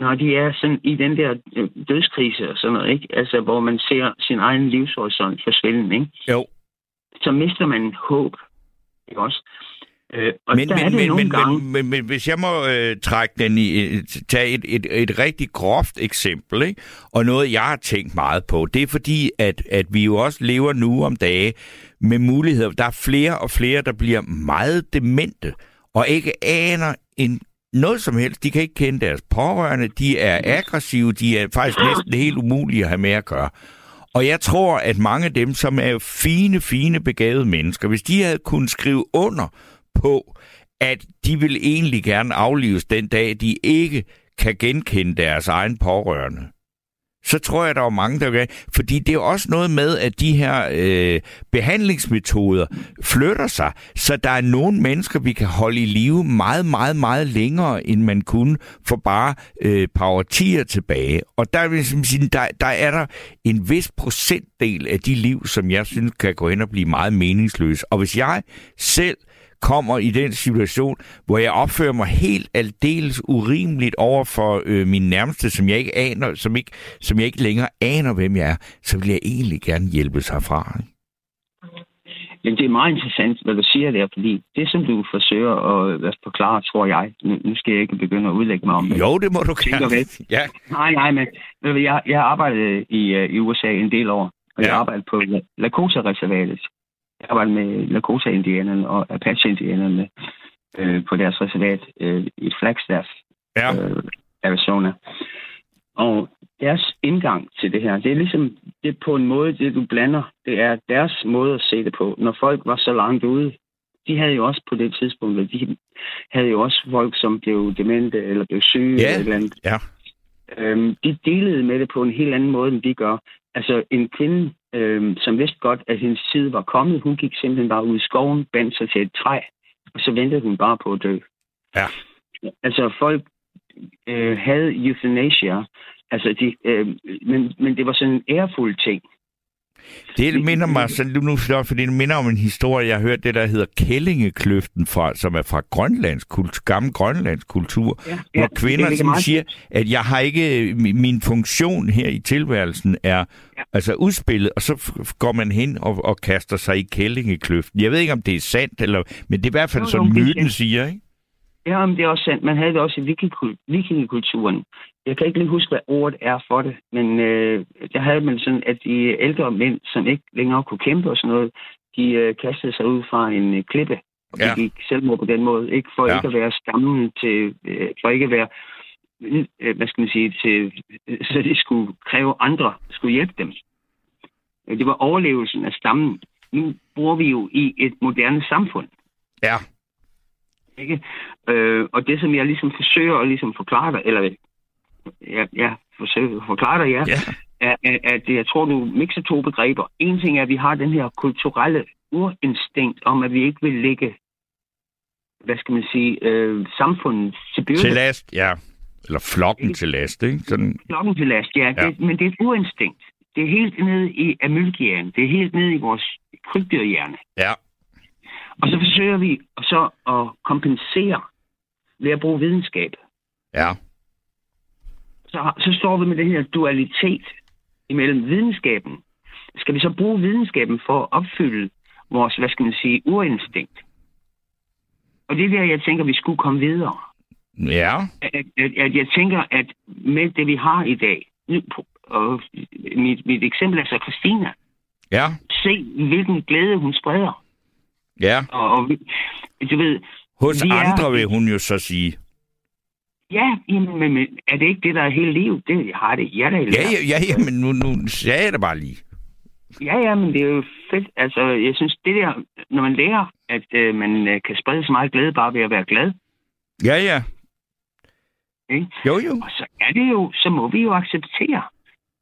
når de er sådan i den der øh, dødskrise og sådan noget, ikke? Altså, hvor man ser sin egen livshorisont forsvinde, ikke? Jo. Så mister man håb, ikke også? Øh, og men, men, men, men, gange... men, men, men hvis jeg må øh, trække den i, øh, tage et, et, et rigtig groft eksempel, ikke? og noget, jeg har tænkt meget på, det er fordi, at, at vi jo også lever nu om dage med muligheder. Der er flere og flere, der bliver meget demente, og ikke aner en noget som helst. De kan ikke kende deres pårørende, de er aggressive, de er faktisk næsten helt umulige at have med at gøre. Og jeg tror, at mange af dem, som er fine, fine, begavede mennesker, hvis de havde kunnet skrive under på, at de vil egentlig gerne aflives den dag, de ikke kan genkende deres egen pårørende så tror jeg, der er mange, der vil. Fordi det er også noget med, at de her øh, behandlingsmetoder flytter sig, så der er nogle mennesker, vi kan holde i live meget, meget, meget længere, end man kunne for bare øh, par årtier tilbage. Og der, vil ligesom sige, der, der er der en vis procentdel af de liv, som jeg synes kan gå hen og blive meget meningsløse. Og hvis jeg selv kommer i den situation, hvor jeg opfører mig helt aldeles urimeligt over for øh, min nærmeste, som jeg ikke aner, som ikke, som jeg ikke længere aner, hvem jeg er, så vil jeg egentlig gerne hjælpe sig fra. Ikke? Men det er meget interessant, hvad du siger der, fordi det, som du forsøger at forklare, tror jeg, nu skal jeg ikke begynde at udlægge mig om det. Jo, det må du gerne. Ja. Nej, nej, men jeg, jeg har arbejdet i, øh, i USA en del år, og ja. jeg har arbejdet på Lakota-reservatet. Jeg arbejder med Lakota-indianerne og Apache-indianerne øh, på deres reservat øh, i Flagstaff, ja. øh, Arizona. Og deres indgang til det her, det er ligesom det er på en måde, det du blander, det er deres måde at se det på. Når folk var så langt ude, de havde jo også på det tidspunkt, de havde jo også folk, som blev demente eller blev syge. Ja, eller andet. ja. Øhm, de delede med det på en helt anden måde, end vi gør. Altså en kvinde, øhm, som vidste godt, at hendes tid var kommet, hun gik simpelthen bare ud i skoven, bandt sig til et træ, og så ventede hun bare på at dø. Ja. Altså folk øh, havde euthanasia, altså de, øh, men, men det var sådan en ærefuld ting. Det minder mig så nu, fordi det minder om en historie, jeg har hørt, det der hedder Kællingekløften, fra, som er fra Grønlands kultur, gammel Grønlands kultur, ja, ja, hvor kvinder som siger, at jeg har ikke, min funktion her i tilværelsen er ja. altså udspillet, og så går man hen og, og kaster sig i Kællingekløften. Jeg ved ikke, om det er sandt, eller, men det er i hvert fald sådan, myten siger, ikke? Ja, men det er også sandt. Man havde det også i vikingekulturen. Jeg kan ikke lige huske, hvad ordet er for det, men øh, der havde man sådan, at de ældre mænd, som ikke længere kunne kæmpe og sådan noget, de øh, kastede sig ud fra en øh, klippe. Og ja. de gik selvmord på den måde. Ikke for ja. ikke at være stammen til, øh, for ikke at være, øh, hvad skal man sige, til, øh, så de skulle kræve andre, skulle hjælpe dem. Det var overlevelsen af stammen. Nu bor vi jo i et moderne samfund. Ja. Ikke? Øh, og det, som jeg ligesom forsøger at ligesom forklare dig, eller jeg, jeg forsøger at forklare dig, ja, ja. Er, er, at jeg tror, du mixer to begreber. En ting er, at vi har den her kulturelle urinstinkt om, at vi ikke vil lægge, hvad skal man sige, øh, samfundet til byrde. Til last, ja. Eller flokken til last, ikke? Sådan... Flokken til last, ja. ja. Det, men det er et urinstinkt. Det er helt nede i amylgien. Det er helt nede i vores krybdyrhjerne. Ja. Og så forsøger vi så at kompensere ved at bruge videnskab. Ja. Så, så står vi med den her dualitet imellem videnskaben. Skal vi så bruge videnskaben for at opfylde vores, hvad skal man sige, urinstinkt? Og det er der, jeg tænker, vi skulle komme videre. Ja. At, at, at jeg tænker, at med det, vi har i dag, og mit, mit eksempel er så Christina. Ja. Se, hvilken glæde hun spreder. Ja. Og, og du ved... Hos andre er, vil hun jo så sige. Ja, jamen, men, er det ikke det, der er hele livet? Det har det. Er ja, ja, ja, ja, men nu, nu sagde jeg det bare lige. Ja, ja, men det er jo fedt. Altså, jeg synes, det der, når man lærer, at øh, man øh, kan sprede så meget glæde bare ved at være glad, Ja, ja. ikke? Jo, jo. Og så er det jo, så må vi jo acceptere,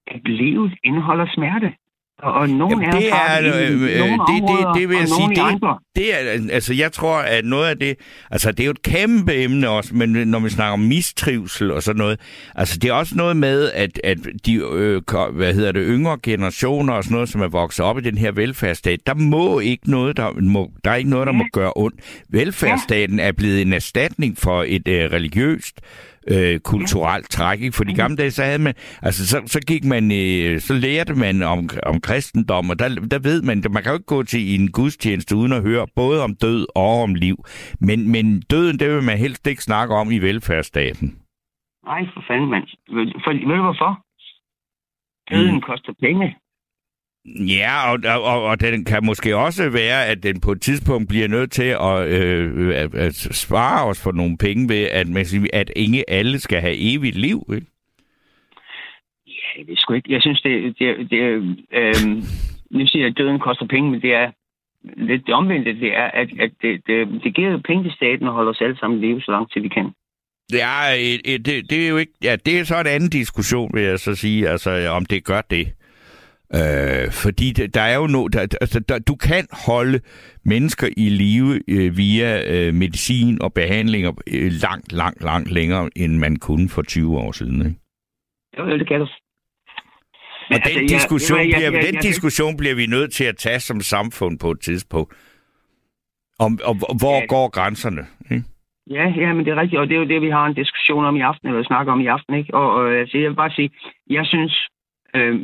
at livet indeholder smerte. Og, og nogen Jamen, det er, det i øh, nogle det, det, områder, det vil jeg sige, det, andre. det er, altså jeg tror, at noget af det, altså det er jo et kæmpe emne også, men når vi snakker om mistrivsel og sådan noget, altså det er også noget med, at, at de, øh, hvad hedder det, yngre generationer og sådan noget, som er vokset op i den her velfærdsstat, der må ikke noget, der må, der er ikke noget, der må gøre ondt. Velfærdsstaten er blevet en erstatning for et øh, religiøst øh, kulturelt træk. Ikke? For de gamle dage, så havde man, altså så, så gik man, øh, så lærte man om, om kristendom, og der, der ved man, man kan jo ikke gå til en gudstjeneste uden at høre både om død og om liv. Men, men døden, det vil man helst ikke snakke om i velfærdsstaten. Nej, for fanden, mand. For, ved du hvorfor? Døden Mm. koster penge. Ja, og, og, og, den kan måske også være, at den på et tidspunkt bliver nødt til at, øh, at, at spare os for nogle penge ved, at, man siger, at ikke alle skal have evigt liv. Ikke? Ja, det er sgu ikke. Jeg synes, det, det, det. Øh, nu siger jeg, at døden koster penge, men det er lidt det omvendte. Det er, at, at det, det, det giver jo penge til staten og holder os alle sammen live, så langt til vi kan. Er, et, det, det er jo ikke... Ja, det er så en anden diskussion, vil jeg så sige, altså om det gør det. Øh, fordi der er jo no, der, altså, der, du kan holde mennesker i live øh, via øh, medicin og behandlinger øh, langt, langt, langt længere, end man kunne for 20 år siden. Ikke? Jo, det kan du. Og den, diskussion, jeg- jeg- bliver, den diskussion bliver vi nødt til at tage som samfund på et tidspunkt. Om, og, og hvor Ja. går grænserne? Ikke? Ja, ja, men det er rigtigt, og det er jo det, vi har en diskussion om i aften, eller snakker om i aften, ikke? Og, og altså, jeg vil bare sige, jeg synes, øh,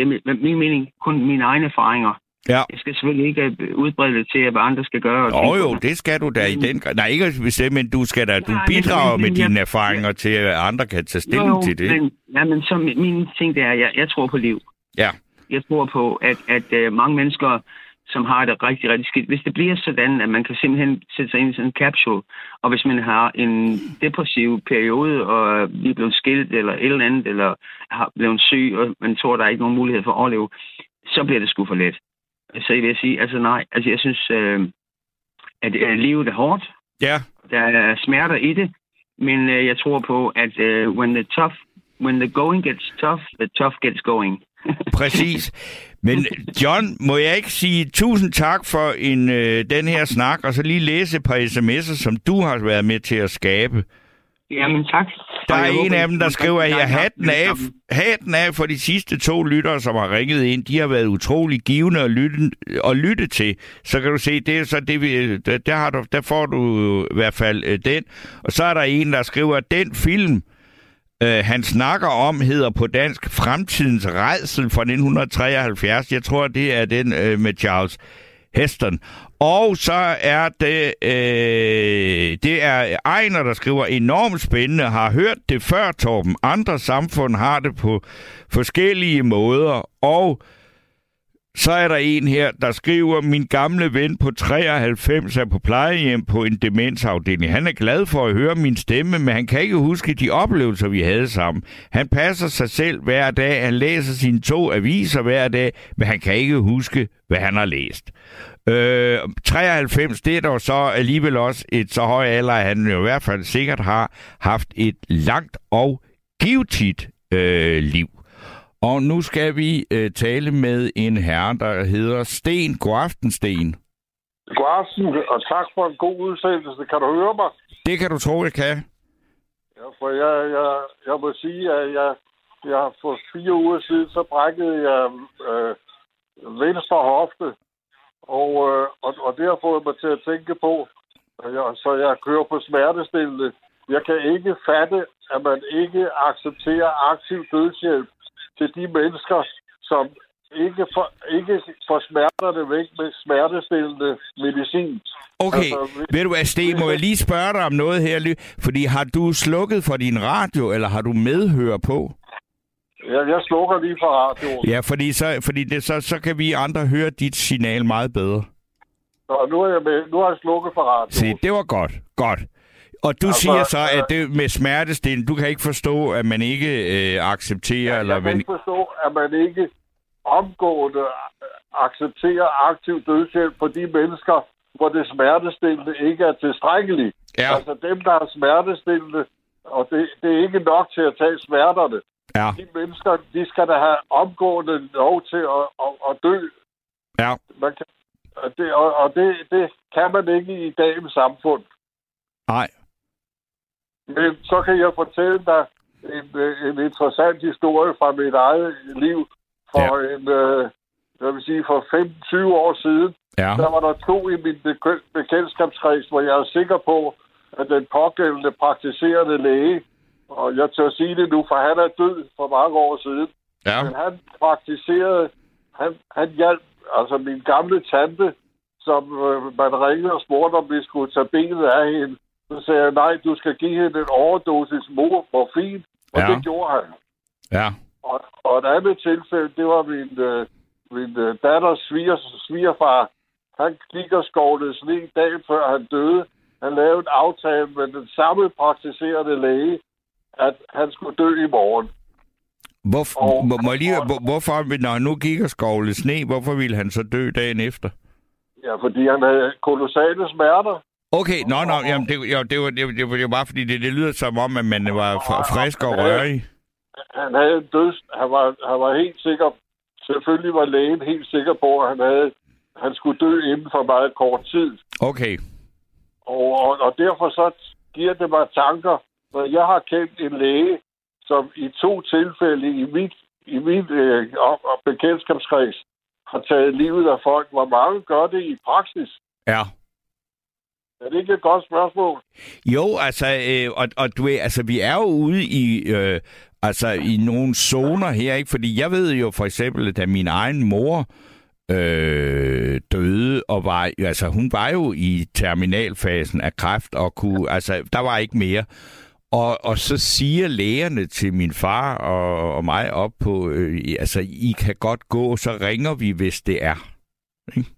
er min- min mening, kun mine egne erfaringer. Ja. Jeg skal selvfølgelig ikke øh, udbrede det til, hvad andre skal gøre. og Jo, jo, det. skal du da i den grad. Nej, ikke at bestemme, men du skal da, du Nej, bidrager men- med men jeg- dine erfaringer til, at andre kan tage stilling jo, til det. Men, ja, men så min, min ting, det er, at jeg, jeg tror på liv. Ja. Jeg tror på, at, at uh, mange mennesker, som har det rigtig, rigtig skidt, hvis det bliver sådan, at man kan simpelthen sætte sig ind i sådan en capsule, og hvis man har en depressiv periode, og lige blevet skilt, eller et eller andet, eller har blevet syg, og man tror, der er ikke nogen mulighed for at overleve, så bliver det sgu for let. Så jeg vil sige, altså nej, altså jeg synes, øh, at øh, livet er hårdt, Ja, der er smerter i det, men øh, jeg tror på, at øh, when the tough, when the going gets tough, the tough gets going. præcis. Men John, må jeg ikke sige tusind tak for en, øh, den her snak, og så lige læse et par sms'er, som du har været med til at skabe. Jamen tak. Der er jeg en håber, af dem, der skriver her, I- hatten af, hatten af for de sidste to lyttere, som har ringet ind. De har været utrolig givende at lytte, at lytte til. Så kan du se, det er så det, vi, der, har du, der får du i hvert fald øh, den. Og så er der en, der skriver, at den film, øh, Øh, han snakker om, hedder på dansk Fremtidens Redsel fra 1973. Jeg tror, det er den øh, med Charles Heston. Og så er det, øh, det er Ejner, der skriver, enormt spændende, har hørt det før, Torben. Andre samfund har det på forskellige måder. Og så er der en her, der skriver, min gamle ven på 93 er på plejehjem på en demensafdeling. Han er glad for at høre min stemme, men han kan ikke huske de oplevelser, vi havde sammen. Han passer sig selv hver dag, han læser sine to aviser hver dag, men han kan ikke huske, hvad han har læst. Øh, 93, det er dog så alligevel også et så høj alder, at han jo i hvert fald sikkert har haft et langt og givetigt øh, liv. Og nu skal vi øh, tale med en herre, der hedder Sten. God aften, Sten. God aften, og tak for en god udsendelse. Kan du høre mig? Det kan du tro, jeg kan. Ja, for jeg, jeg, jeg må sige, at jeg, jeg for fire uger siden, så brækkede jeg øh, venstre hofte. Og, øh, og, og det har fået mig til at tænke på, jeg, så jeg kører på smertestillende. Jeg kan ikke fatte, at man ikke accepterer aktiv dødshjælp til de mennesker, som ikke får, ikke får smerterne væk med smertestillende medicin. Okay, Altså, ved du hvad, Sten, må jeg lige spørge dig om noget her? Fordi har du slukket for din radio, eller har du medhør på? Jeg, jeg slukker lige for radioen. Ja, fordi, så, fordi det, så, så kan vi andre høre dit signal meget bedre. Så nu er jeg, med, nu har jeg slukket for radioen. Se, det var godt. Godt. Og du Altså, siger så, at øh, det med smertestilling, du kan ikke forstå, at man ikke øh, accepterer, jeg, eller jeg kan man... ikke forstå, at man ikke omgående acceptere aktiv dødshjælp for de mennesker, hvor det smertestillende ikke er tilstrækkeligt. Ja. Altså dem, der er smertestillende, og det, det er ikke nok til at tage smerterne. Ja. De mennesker, de skal da have omgående lov til at, at, at dø. Ja. Man kan, og det, og, og det, det kan man ikke i dagens samfund. Nej. Men så kan jeg fortælle dig en, øh, en interessant historie fra mit eget liv. For ja. en, øh, jeg vil sige, for 15-20 år siden, Ja. der var der to i min bek- bekendtskabskreds, hvor jeg er sikker på, at den pågældende praktiserende læge, og jeg tør sige det nu, for han er død for mange år siden, Ja. men han praktiserede, han, han hjalp, altså min gamle tante, som øh, man ringede og spurgte, om vi skulle tage benet af hende. Så sagde jeg, nej, du skal give hende en overdosis mor morfin, og Ja. det gjorde han. Ja. Og, og et andet tilfælde, det var min, øh, min øh, datters sviger, svigerfar. Han gik og skovlede sne dagen før han døde. Han lavede en aftale med den samme praktiserende læge, at han skulle dø i morgen. Hvor, Og- må, må jeg lige, hvor, hvorfor, når han nu gik og skovlede sne, hvorfor ville han så dø dagen efter? Ja, fordi han havde kolossale smerter. Okay, nå, nå, jamen, det, jo, det, var, det, var, det var jo bare fordi, det, det lyder som om, at man var fr- frisk og rørig. Han havde en døds... Han var, han var helt sikker... Selvfølgelig var lægen helt sikker på, at han, havde, han skulle dø inden for meget kort tid. Okay, Og, og, og derfor så giver det mig tanker, når jeg har kendt en læge, som i to tilfælde i mit, i mit øh, op- og bekendtskabskreds har taget livet af folk. Hvor mange gør det i praksis? ja. Er det ikke et godt spørgsmål? Jo, altså, øh, og, og du ved, altså, vi er jo ude i, øh, altså, i nogle zoner her, ikke? Fordi jeg ved jo for eksempel, at da min egen mor øh, døde, og var, altså, hun var jo i terminalfasen af kræft, og kunne, altså, der var ikke mere. Og, og så siger lægerne til min far og, og mig op på, øh, altså, I kan godt gå, så ringer vi, hvis det er. Ikke?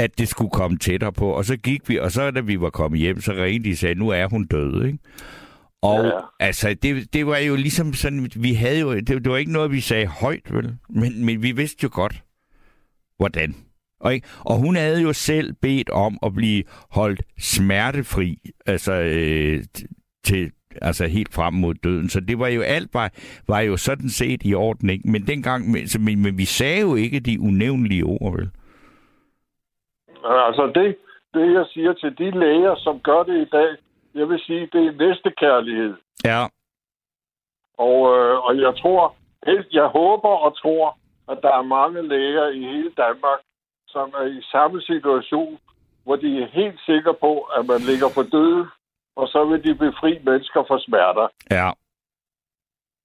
At det skulle komme tættere på. Og så gik vi, og så da vi var kommet hjem, så ringede de og sagde, nu er hun død, ikke? Og Ja. altså, det, det var jo ligesom sådan, vi havde jo, det, det var ikke noget, vi sagde højt, vel? Men, men vi vidste jo godt, hvordan. Og, ikke? og hun havde jo selv bedt om at blive holdt smertefri, altså øh, til altså helt frem mod døden. Så det var jo alt var, var jo sådan set i orden, ikke? Men dengang, men, men, men vi sagde jo ikke de unævnlige ord, vel? Altså det, det, jeg siger til de læger, som gør det i dag, jeg vil sige, det er næste kærlighed. Ja, Og, øh, og jeg tror, helt, jeg håber og tror, at der er mange læger i hele Danmark, som er i samme situation, hvor de er helt sikre på, at man ligger for døden, og så vil de befri mennesker for smerter. ja.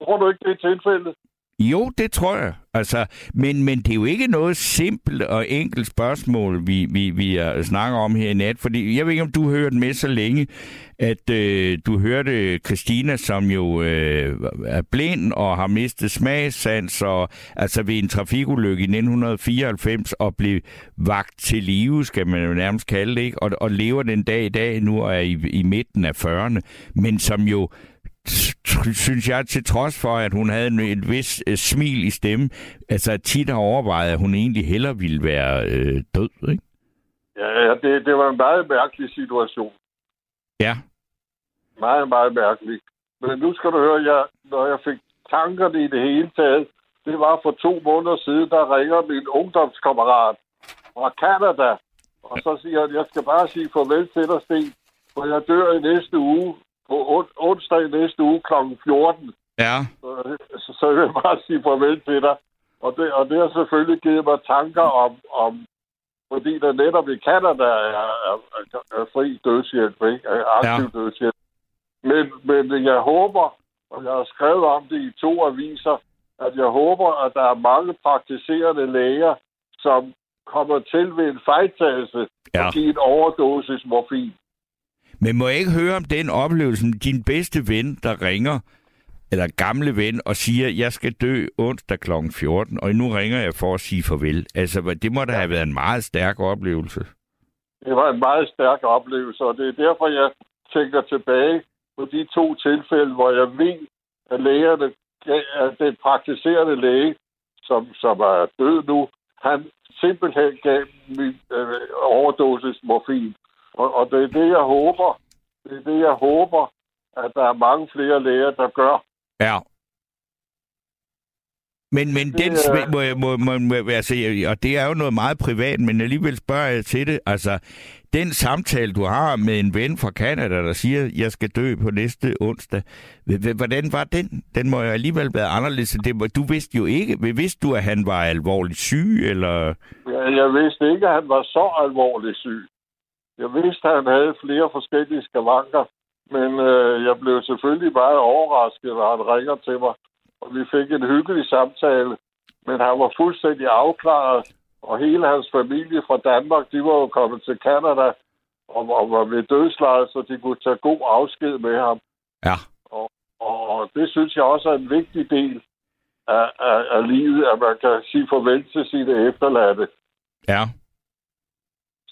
Tror du ikke, det er tilfældet? Jo, det tror jeg. Altså, men, men det er jo ikke noget simpelt og enkelt spørgsmål, vi, vi, vi snakker om her i nat. Fordi jeg ved ikke, om du hørte med så længe, at øh, du hørte Christina, som jo øh, er blind og har mistet smagssans, og, altså ved en trafikulykke i 1994, og blev vagt til live, skal man jo nærmest kalde det, ikke? Og, og lever den dag i dag nu og er i, i midten af 40'erne, men som jo synes jeg, til trods for, at hun havde en, et vis øh, smil i stemmen, altså tit har overvejet, at hun egentlig hellere ville være øh, død, ikke? Ja, det, det var en meget mærkelig situation. Ja, Meget, meget mærkelig. Men nu skal du høre, jeg, når jeg fik tankerne i det hele taget, det var for to måneder siden, der ringer min ungdomskammerat fra Canada. Og så siger han, jeg skal bare sige farvel til dig, Sten, for jeg dør i næste uge, onsdag i næste uge kl. 14. ja, Så, så, så vil jeg bare sige farvel til dig. Og det, og det har selvfølgelig givet mig tanker om, om fordi der netop i Canada er, er, er, er fri dødshjælp, ikke? Er aktiv ja. dødshjælp. Men, men jeg håber, og jeg har skrevet om det i to aviser, at jeg håber, at der er mange praktiserende læger, som kommer til ved en fejltagelse Ja. og give en overdosis morfin. Men må jeg ikke høre om den oplevelse, din bedste ven, der ringer, eller gamle ven, og siger, jeg skal dø onsdag kl. 14, og nu ringer jeg for at sige farvel. Altså, det må da have været en meget stærk oplevelse. Det var en meget stærk oplevelse, og det er derfor, jeg tænker tilbage på de to tilfælde, hvor jeg ved, at lægerne, at den praktiserende læge som, som er død nu, han simpelthen gav min øh, overdosis morfin. Og, og det er det, jeg håber. Det er det, jeg håber, at der er mange flere læger, der gør. Ja. Men, men Det den, sm- må, jeg- må, må, må, altså, og det er jo noget meget privat, men alligevel spørger jeg til det. Altså, den samtale, du har med en ven fra Canada, der siger, jeg skal dø på næste onsdag, hvordan var den? Den må jo alligevel være anderledes. Det, du vidste jo ikke, vidste du, at han var alvorligt syg, eller... Jeg, jeg vidste ikke, at han var så alvorligt syg. Jeg vidste, at han havde flere forskellige skavanker, men øh, jeg blev selvfølgelig meget overrasket, når han ringer til mig. Og vi fik en hyggelig samtale, men han var fuldstændig afklaret, og hele hans familie fra Danmark, de var jo kommet til Canada og, og var ved dødslejet, så de kunne tage god afsked med ham. Ja. Og, og det synes jeg også er en vigtig del af, af, af livet, at man kan sige farvel til sine efterladte. Ja.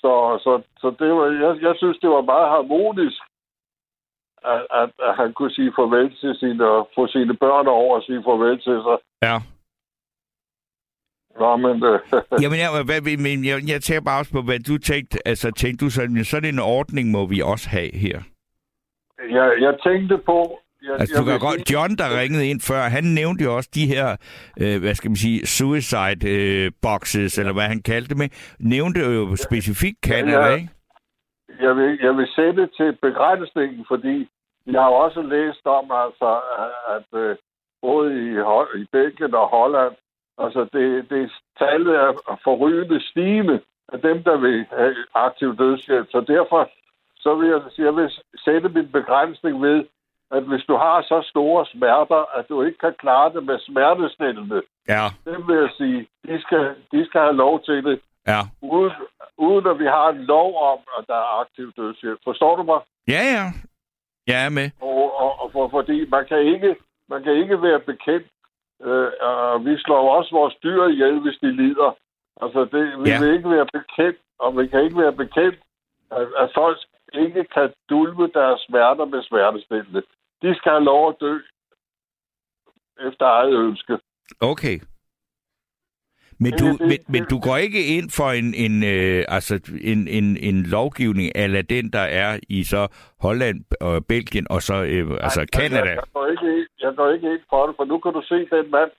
Så, så, så det var, jeg, jeg synes, det var meget harmonisk, at, at, at han kunne sige farvel til sine, få sine børn over og sige farvel til sig. Ja. Nå, men øh, Jamen, jeg, hvad, men jeg, jeg tænker bare også på, hvad du tænkte. Altså, tænkte du sådan, sådan en ordning må vi også have her. jeg, jeg tænkte på... Jeg, Altså, jeg du kan godt, John, der ringede ind før, han nævnte jo også de her, øh, hvad skal man sige, suicide øh, boxes, eller hvad han kaldte det med, nævnte jo specifikt Canada, Ja, ja. ikke? jeg vil, jeg vil sætte til begrænsningen, fordi jeg har også læst om, altså, at øh, både i, i Belgien og Holland, altså det, det tallet er forrygende stigende af dem, der vil have aktiv dødshjælp. Så derfor så vil jeg, jeg vil sætte min begrænsning ved, at hvis du har så store smerter, at du ikke kan klare det med smertestillende, Ja, dem vil jeg sige, de skal, de skal have lov til det, ja. uden, uden at vi har en lov om, at der er aktiv dødshjælp. Forstår du mig? Ja, ja. Jeg er med. Og, og, og for, fordi man kan ikke, man kan ikke være bekendt, øh, og vi slår også vores dyr ihjel, hvis de lider. Altså, det, vi ja. vil ikke være bekendt, og vi kan ikke være bekendt, at, at folk ikke kan dulme deres smerter med smertestillende. De skal have lov at dø efter eget ønske. Okay. Men du, det- men, men du går ikke ind for en, en, øh, altså en, en, en lovgivning ala den, der er i så Holland og Belgien og så øh, altså Jeg, Canada. jeg, går ikke, ind- jeg går ikke ind for det, for nu kan du se den mand,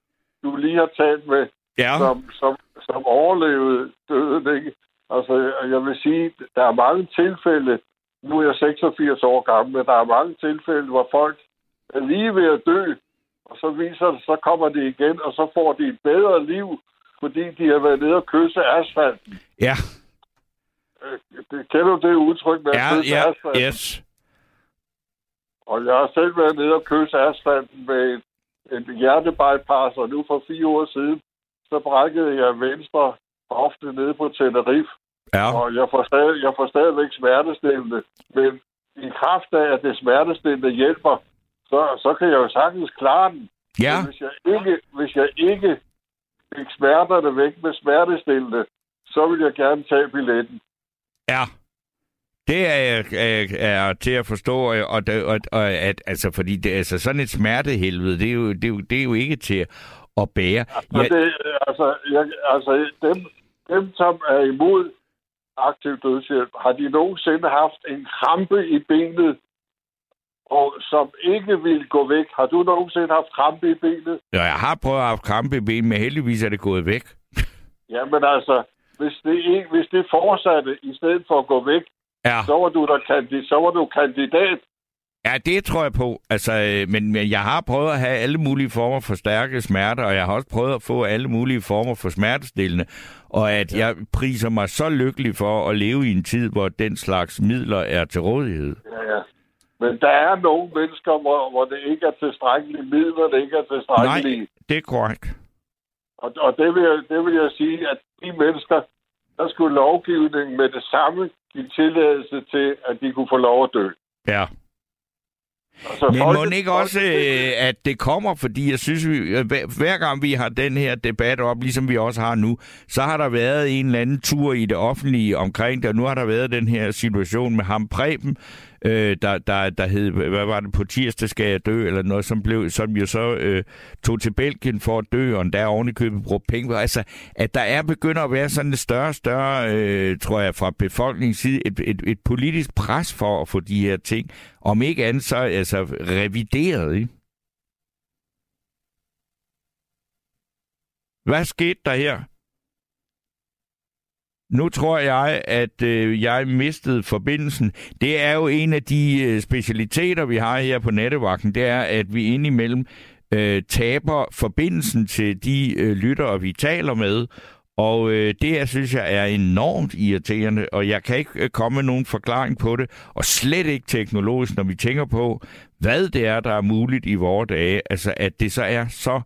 du lige har talt med, Ja, som, som, som overlevede døden, ikke? Altså, jeg vil sige, der er mange tilfælde, nu er jeg 86 år gammel, men der er mange tilfælde, hvor folk er lige ved at dø, og så viser det, så kommer de igen, og så får de et bedre liv, fordi de har været nede og kysse asfalten. ja, Øh, Det, kender du det udtryk med at ja, kysse ja, asfalten? yes. Og jeg har selv været nede og kysse asfalten med en, en hjertebypass, og nu for fire år siden, så brækkede jeg venstre hofte nede på Tenerife, Ja, og jeg får, stadig, jeg får stadigvæk smertestillende. Men i kraft af, at det smertestillende hjælper, så, så kan jeg jo sagtens klare den. ja, Men hvis jeg ikke, hvis jeg ikke fik smerterne væk med smertestillende, så vil jeg gerne tage billetten. ja. Det er, er, er til at forstå, og, og, og, og at, altså, fordi det, altså, sådan et smertehelvede, det er, jo, det, er jo, det er jo ikke til at bære. Ja. Ja, Det, altså, jeg, altså dem, dem, som er imod aktiv dødshjælp, har de nogensinde haft en krampe i benet, og som ikke vil gå væk? Har du nogensinde haft krampe i benet? ja, jeg har prøvet at have krampe i ben, men heldigvis er det gået væk. Jamen altså, hvis det, ikke, hvis det fortsatte i stedet for at gå væk, Ja. så var du, der kandi, så var du kandidat. Ja, det tror jeg på. Altså, øh, men, men jeg har prøvet at have alle mulige former for stærke smerter, og jeg har også prøvet at få alle mulige former for smertestillende. Og at ja. jeg priser mig så lykkelig for at leve i en tid, hvor den slags midler er til rådighed. Ja, ja. Men der er nogle mennesker, hvor, hvor det ikke er tilstrækkelige midler, det ikke er tilstrækkelige. Nej, det er korrekt. Og, og det, vil jeg, det vil jeg sige, at de mennesker, der skulle lovgivningen med det samme give tilladelse til, at de kunne få lov at dø. Ja. Altså, Men må ikke også, øh, at det kommer, fordi jeg synes, vi, øh, hver, hver gang vi har den her debat op, ligesom vi også har nu, så har der været en eller anden tur i det offentlige omkring det, og nu har der været den her situation med ham Preben, øh, der, der, der hed, hvad var det, på tirsdag skal jeg dø, eller noget, som, blev, som jo så øh, tog til Belgien for at dø, og der oven i købet brugte penge. Altså, at der er begynder at være sådan et større større, øh, tror jeg, fra befolkningens side, et, et, et politisk pres for at få de her ting, om ikke andet så altså revideret, ikke? Hvad skete der her? Nu tror jeg, at øh, jeg mistede forbindelsen. Det er jo en af de øh, specialiteter, vi har her på nattevagten, det er, at vi indimellem øh, taber forbindelsen til de øh, lyttere, vi taler med, og øh, det jeg synes jeg er enormt irriterende, og jeg kan ikke øh, komme med nogen forklaring på det, og slet ikke teknologisk, når vi tænker på, hvad det er, der er muligt i vores dage. Altså, at det så er så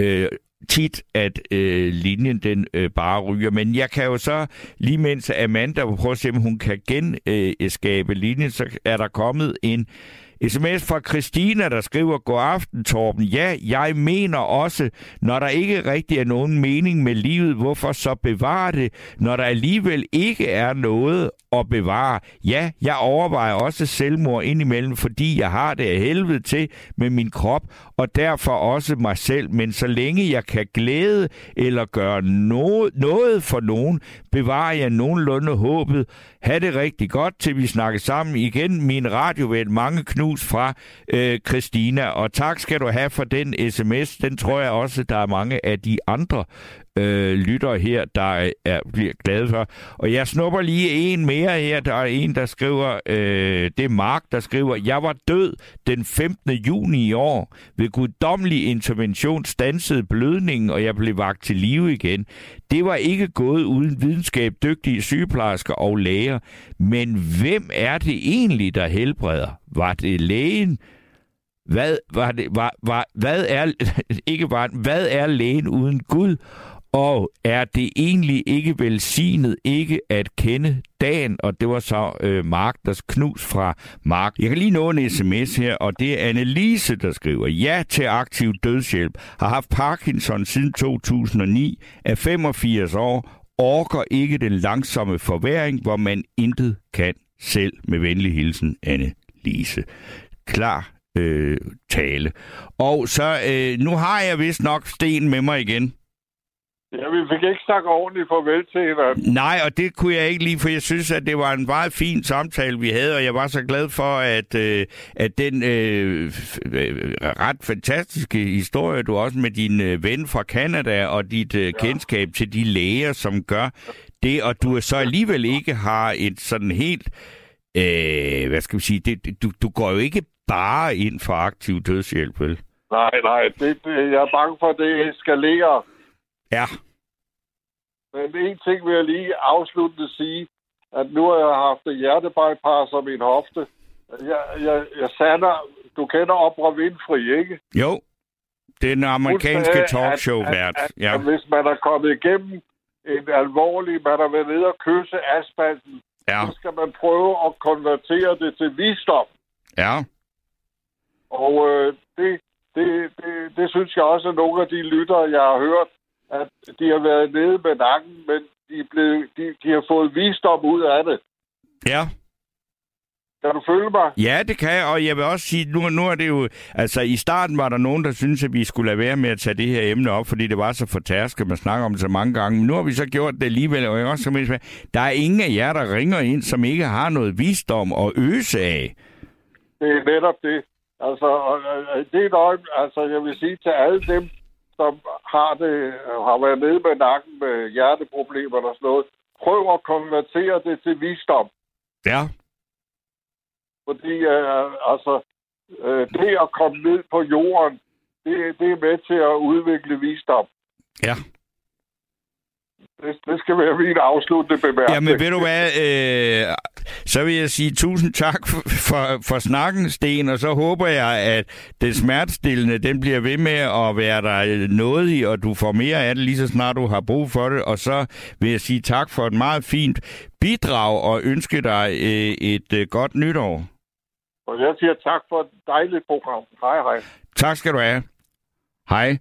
øh, tit, at øh, linjen den øh, bare ryger. Men jeg kan jo så, lige mens Amanda prøver at se, om hun kan genskabe øh, linjen, så er der kommet en SMS fra Christina, der skriver, God aften, Torben. Ja, jeg mener også, når der ikke rigtig er nogen mening med livet, hvorfor så bevare det, når der alligevel ikke er noget at bevare. Ja, jeg overvejer også selvmord indimellem, fordi jeg har det af helvede til med min krop, og derfor også mig selv. Men så længe jeg kan glæde eller gøre noget, noget for nogen, bevarer jeg nogenlunde håbet. Ha' det rigtig godt, til vi snakker sammen igen. Min radioven, mange knus fra øh, Christina. Og tak skal du have for den sms. Den tror jeg også, der er mange af de andre øh, lytter her, der er, bliver glade for. Og jeg snupper lige en mere her. Der er en, der skriver, øh, det er Mark, der skriver, jeg var død den 15. juni i år. Ved guddommelig intervention stansede blødningen, og jeg blev vagt til live igen. Det var ikke gået uden videnskab, dygtige sygeplejersker og læger. Men hvem er det egentlig, der helbreder? Var det lægen? Hvad, var det, var, var, hvad er ikke bare, hvad er lægen uden Gud? Og er det egentlig ikke velsignet ikke at kende dagen? Og det var så øh, Mark, der knus fra Mark. Jeg kan lige nå en sms her, og det er Annelise, der skriver, ja til aktiv dødshjælp. Har haft Parkinson siden 2009, er 85 år, orker ikke den langsomme forværing, hvor man intet kan selv. Med venlig hilsen, Anne Lise. Klar øh, tale. Og så, øh, nu har jeg vist nok Sten med mig igen. Ja, vi fik ikke sagt ordentligt farvel til hinanden. Nej, og det kunne jeg ikke lige, for jeg synes, at det var en meget fin samtale, vi havde, og jeg var så glad for, at, øh, at den øh, ret fantastiske historie, du også med din øh, ven fra Kanada og dit øh, ja. kendskab til de læger, som gør det, og du så alligevel ikke har et sådan helt, øh, hvad skal vi sige, det, du, du går jo ikke bare ind for aktiv dødshjælp, vel? Nej, nej, det, det, jeg er bange for, at det eskalerer Ja. Men en ting vil jeg lige afsluttende sige, at nu har jeg haft hjertebypass om min hofte. Jeg, jeg, jeg sander, du kender Oprah Winfrey, ikke? Jo, det er den amerikanske talkshow-vært. Ja. At hvis man er kommet igennem en alvorlig, man har været nede og kysse asfalten, ja. så skal man prøve at konvertere det til visdom. Ja. Og øh, det, det, det, det synes jeg også, at nogle af de lyttere, jeg har hørt, at de har været nede med nakken, men de, blevet, de, de har fået visdom ud af det. Ja. Kan du følge mig? Ja, det kan jeg, og jeg vil også sige, nu, nu er det jo... Altså, i starten var der nogen, der syntes, at vi skulle lade være med at tage det her emne op, fordi det var så fortærsket, man snakker om det så mange gange. Men nu har vi så gjort det alligevel, og jeg også som der er ingen af jer, der ringer ind, som ikke har noget visdom og øse af. Det er netop det. Altså, det er nok, altså, jeg vil sige til alle dem, som har, det, har været nede med nakken med hjerteproblemer og sådan noget, prøv at konvertere det til visdom. Ja. Fordi uh, altså, uh, det at komme ned på jorden, det, det er med til at udvikle visdom. Ja. Det, det skal være min afsluttende bemærkning. Jamen ved du hvad, øh, så vil jeg sige tusind tak for, for, for snakken, Sten, og så håber jeg, at det smertestillende, den bliver ved med at være der noget i, og du får mere af det lige så snart du har brug for det. Og så vil jeg sige tak for et meget fint bidrag, og ønske dig øh, et øh, godt nytår. Og jeg siger tak for et dejligt program. Hej, hej. Tak skal du have. Hej.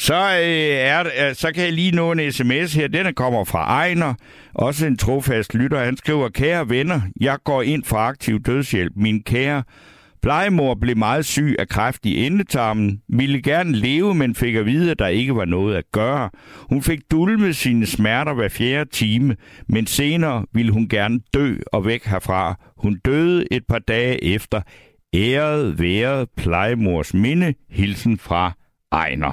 Så, øh, er, øh, så kan jeg lige nå en sms her. Den kommer fra Ejner, også en trofast lytter. Han skriver, kære venner, jeg går ind for aktiv dødshjælp. Min kære plejemor blev meget syg af kræft i endetarmen, ville gerne leve, men fik at vide, at der ikke var noget at gøre. Hun fik dulmet sine smerter hver fjerde time, men senere ville hun gerne dø og væk herfra. Hun døde et par dage efter. Æret været plejemors minde. Hilsen fra Ejner.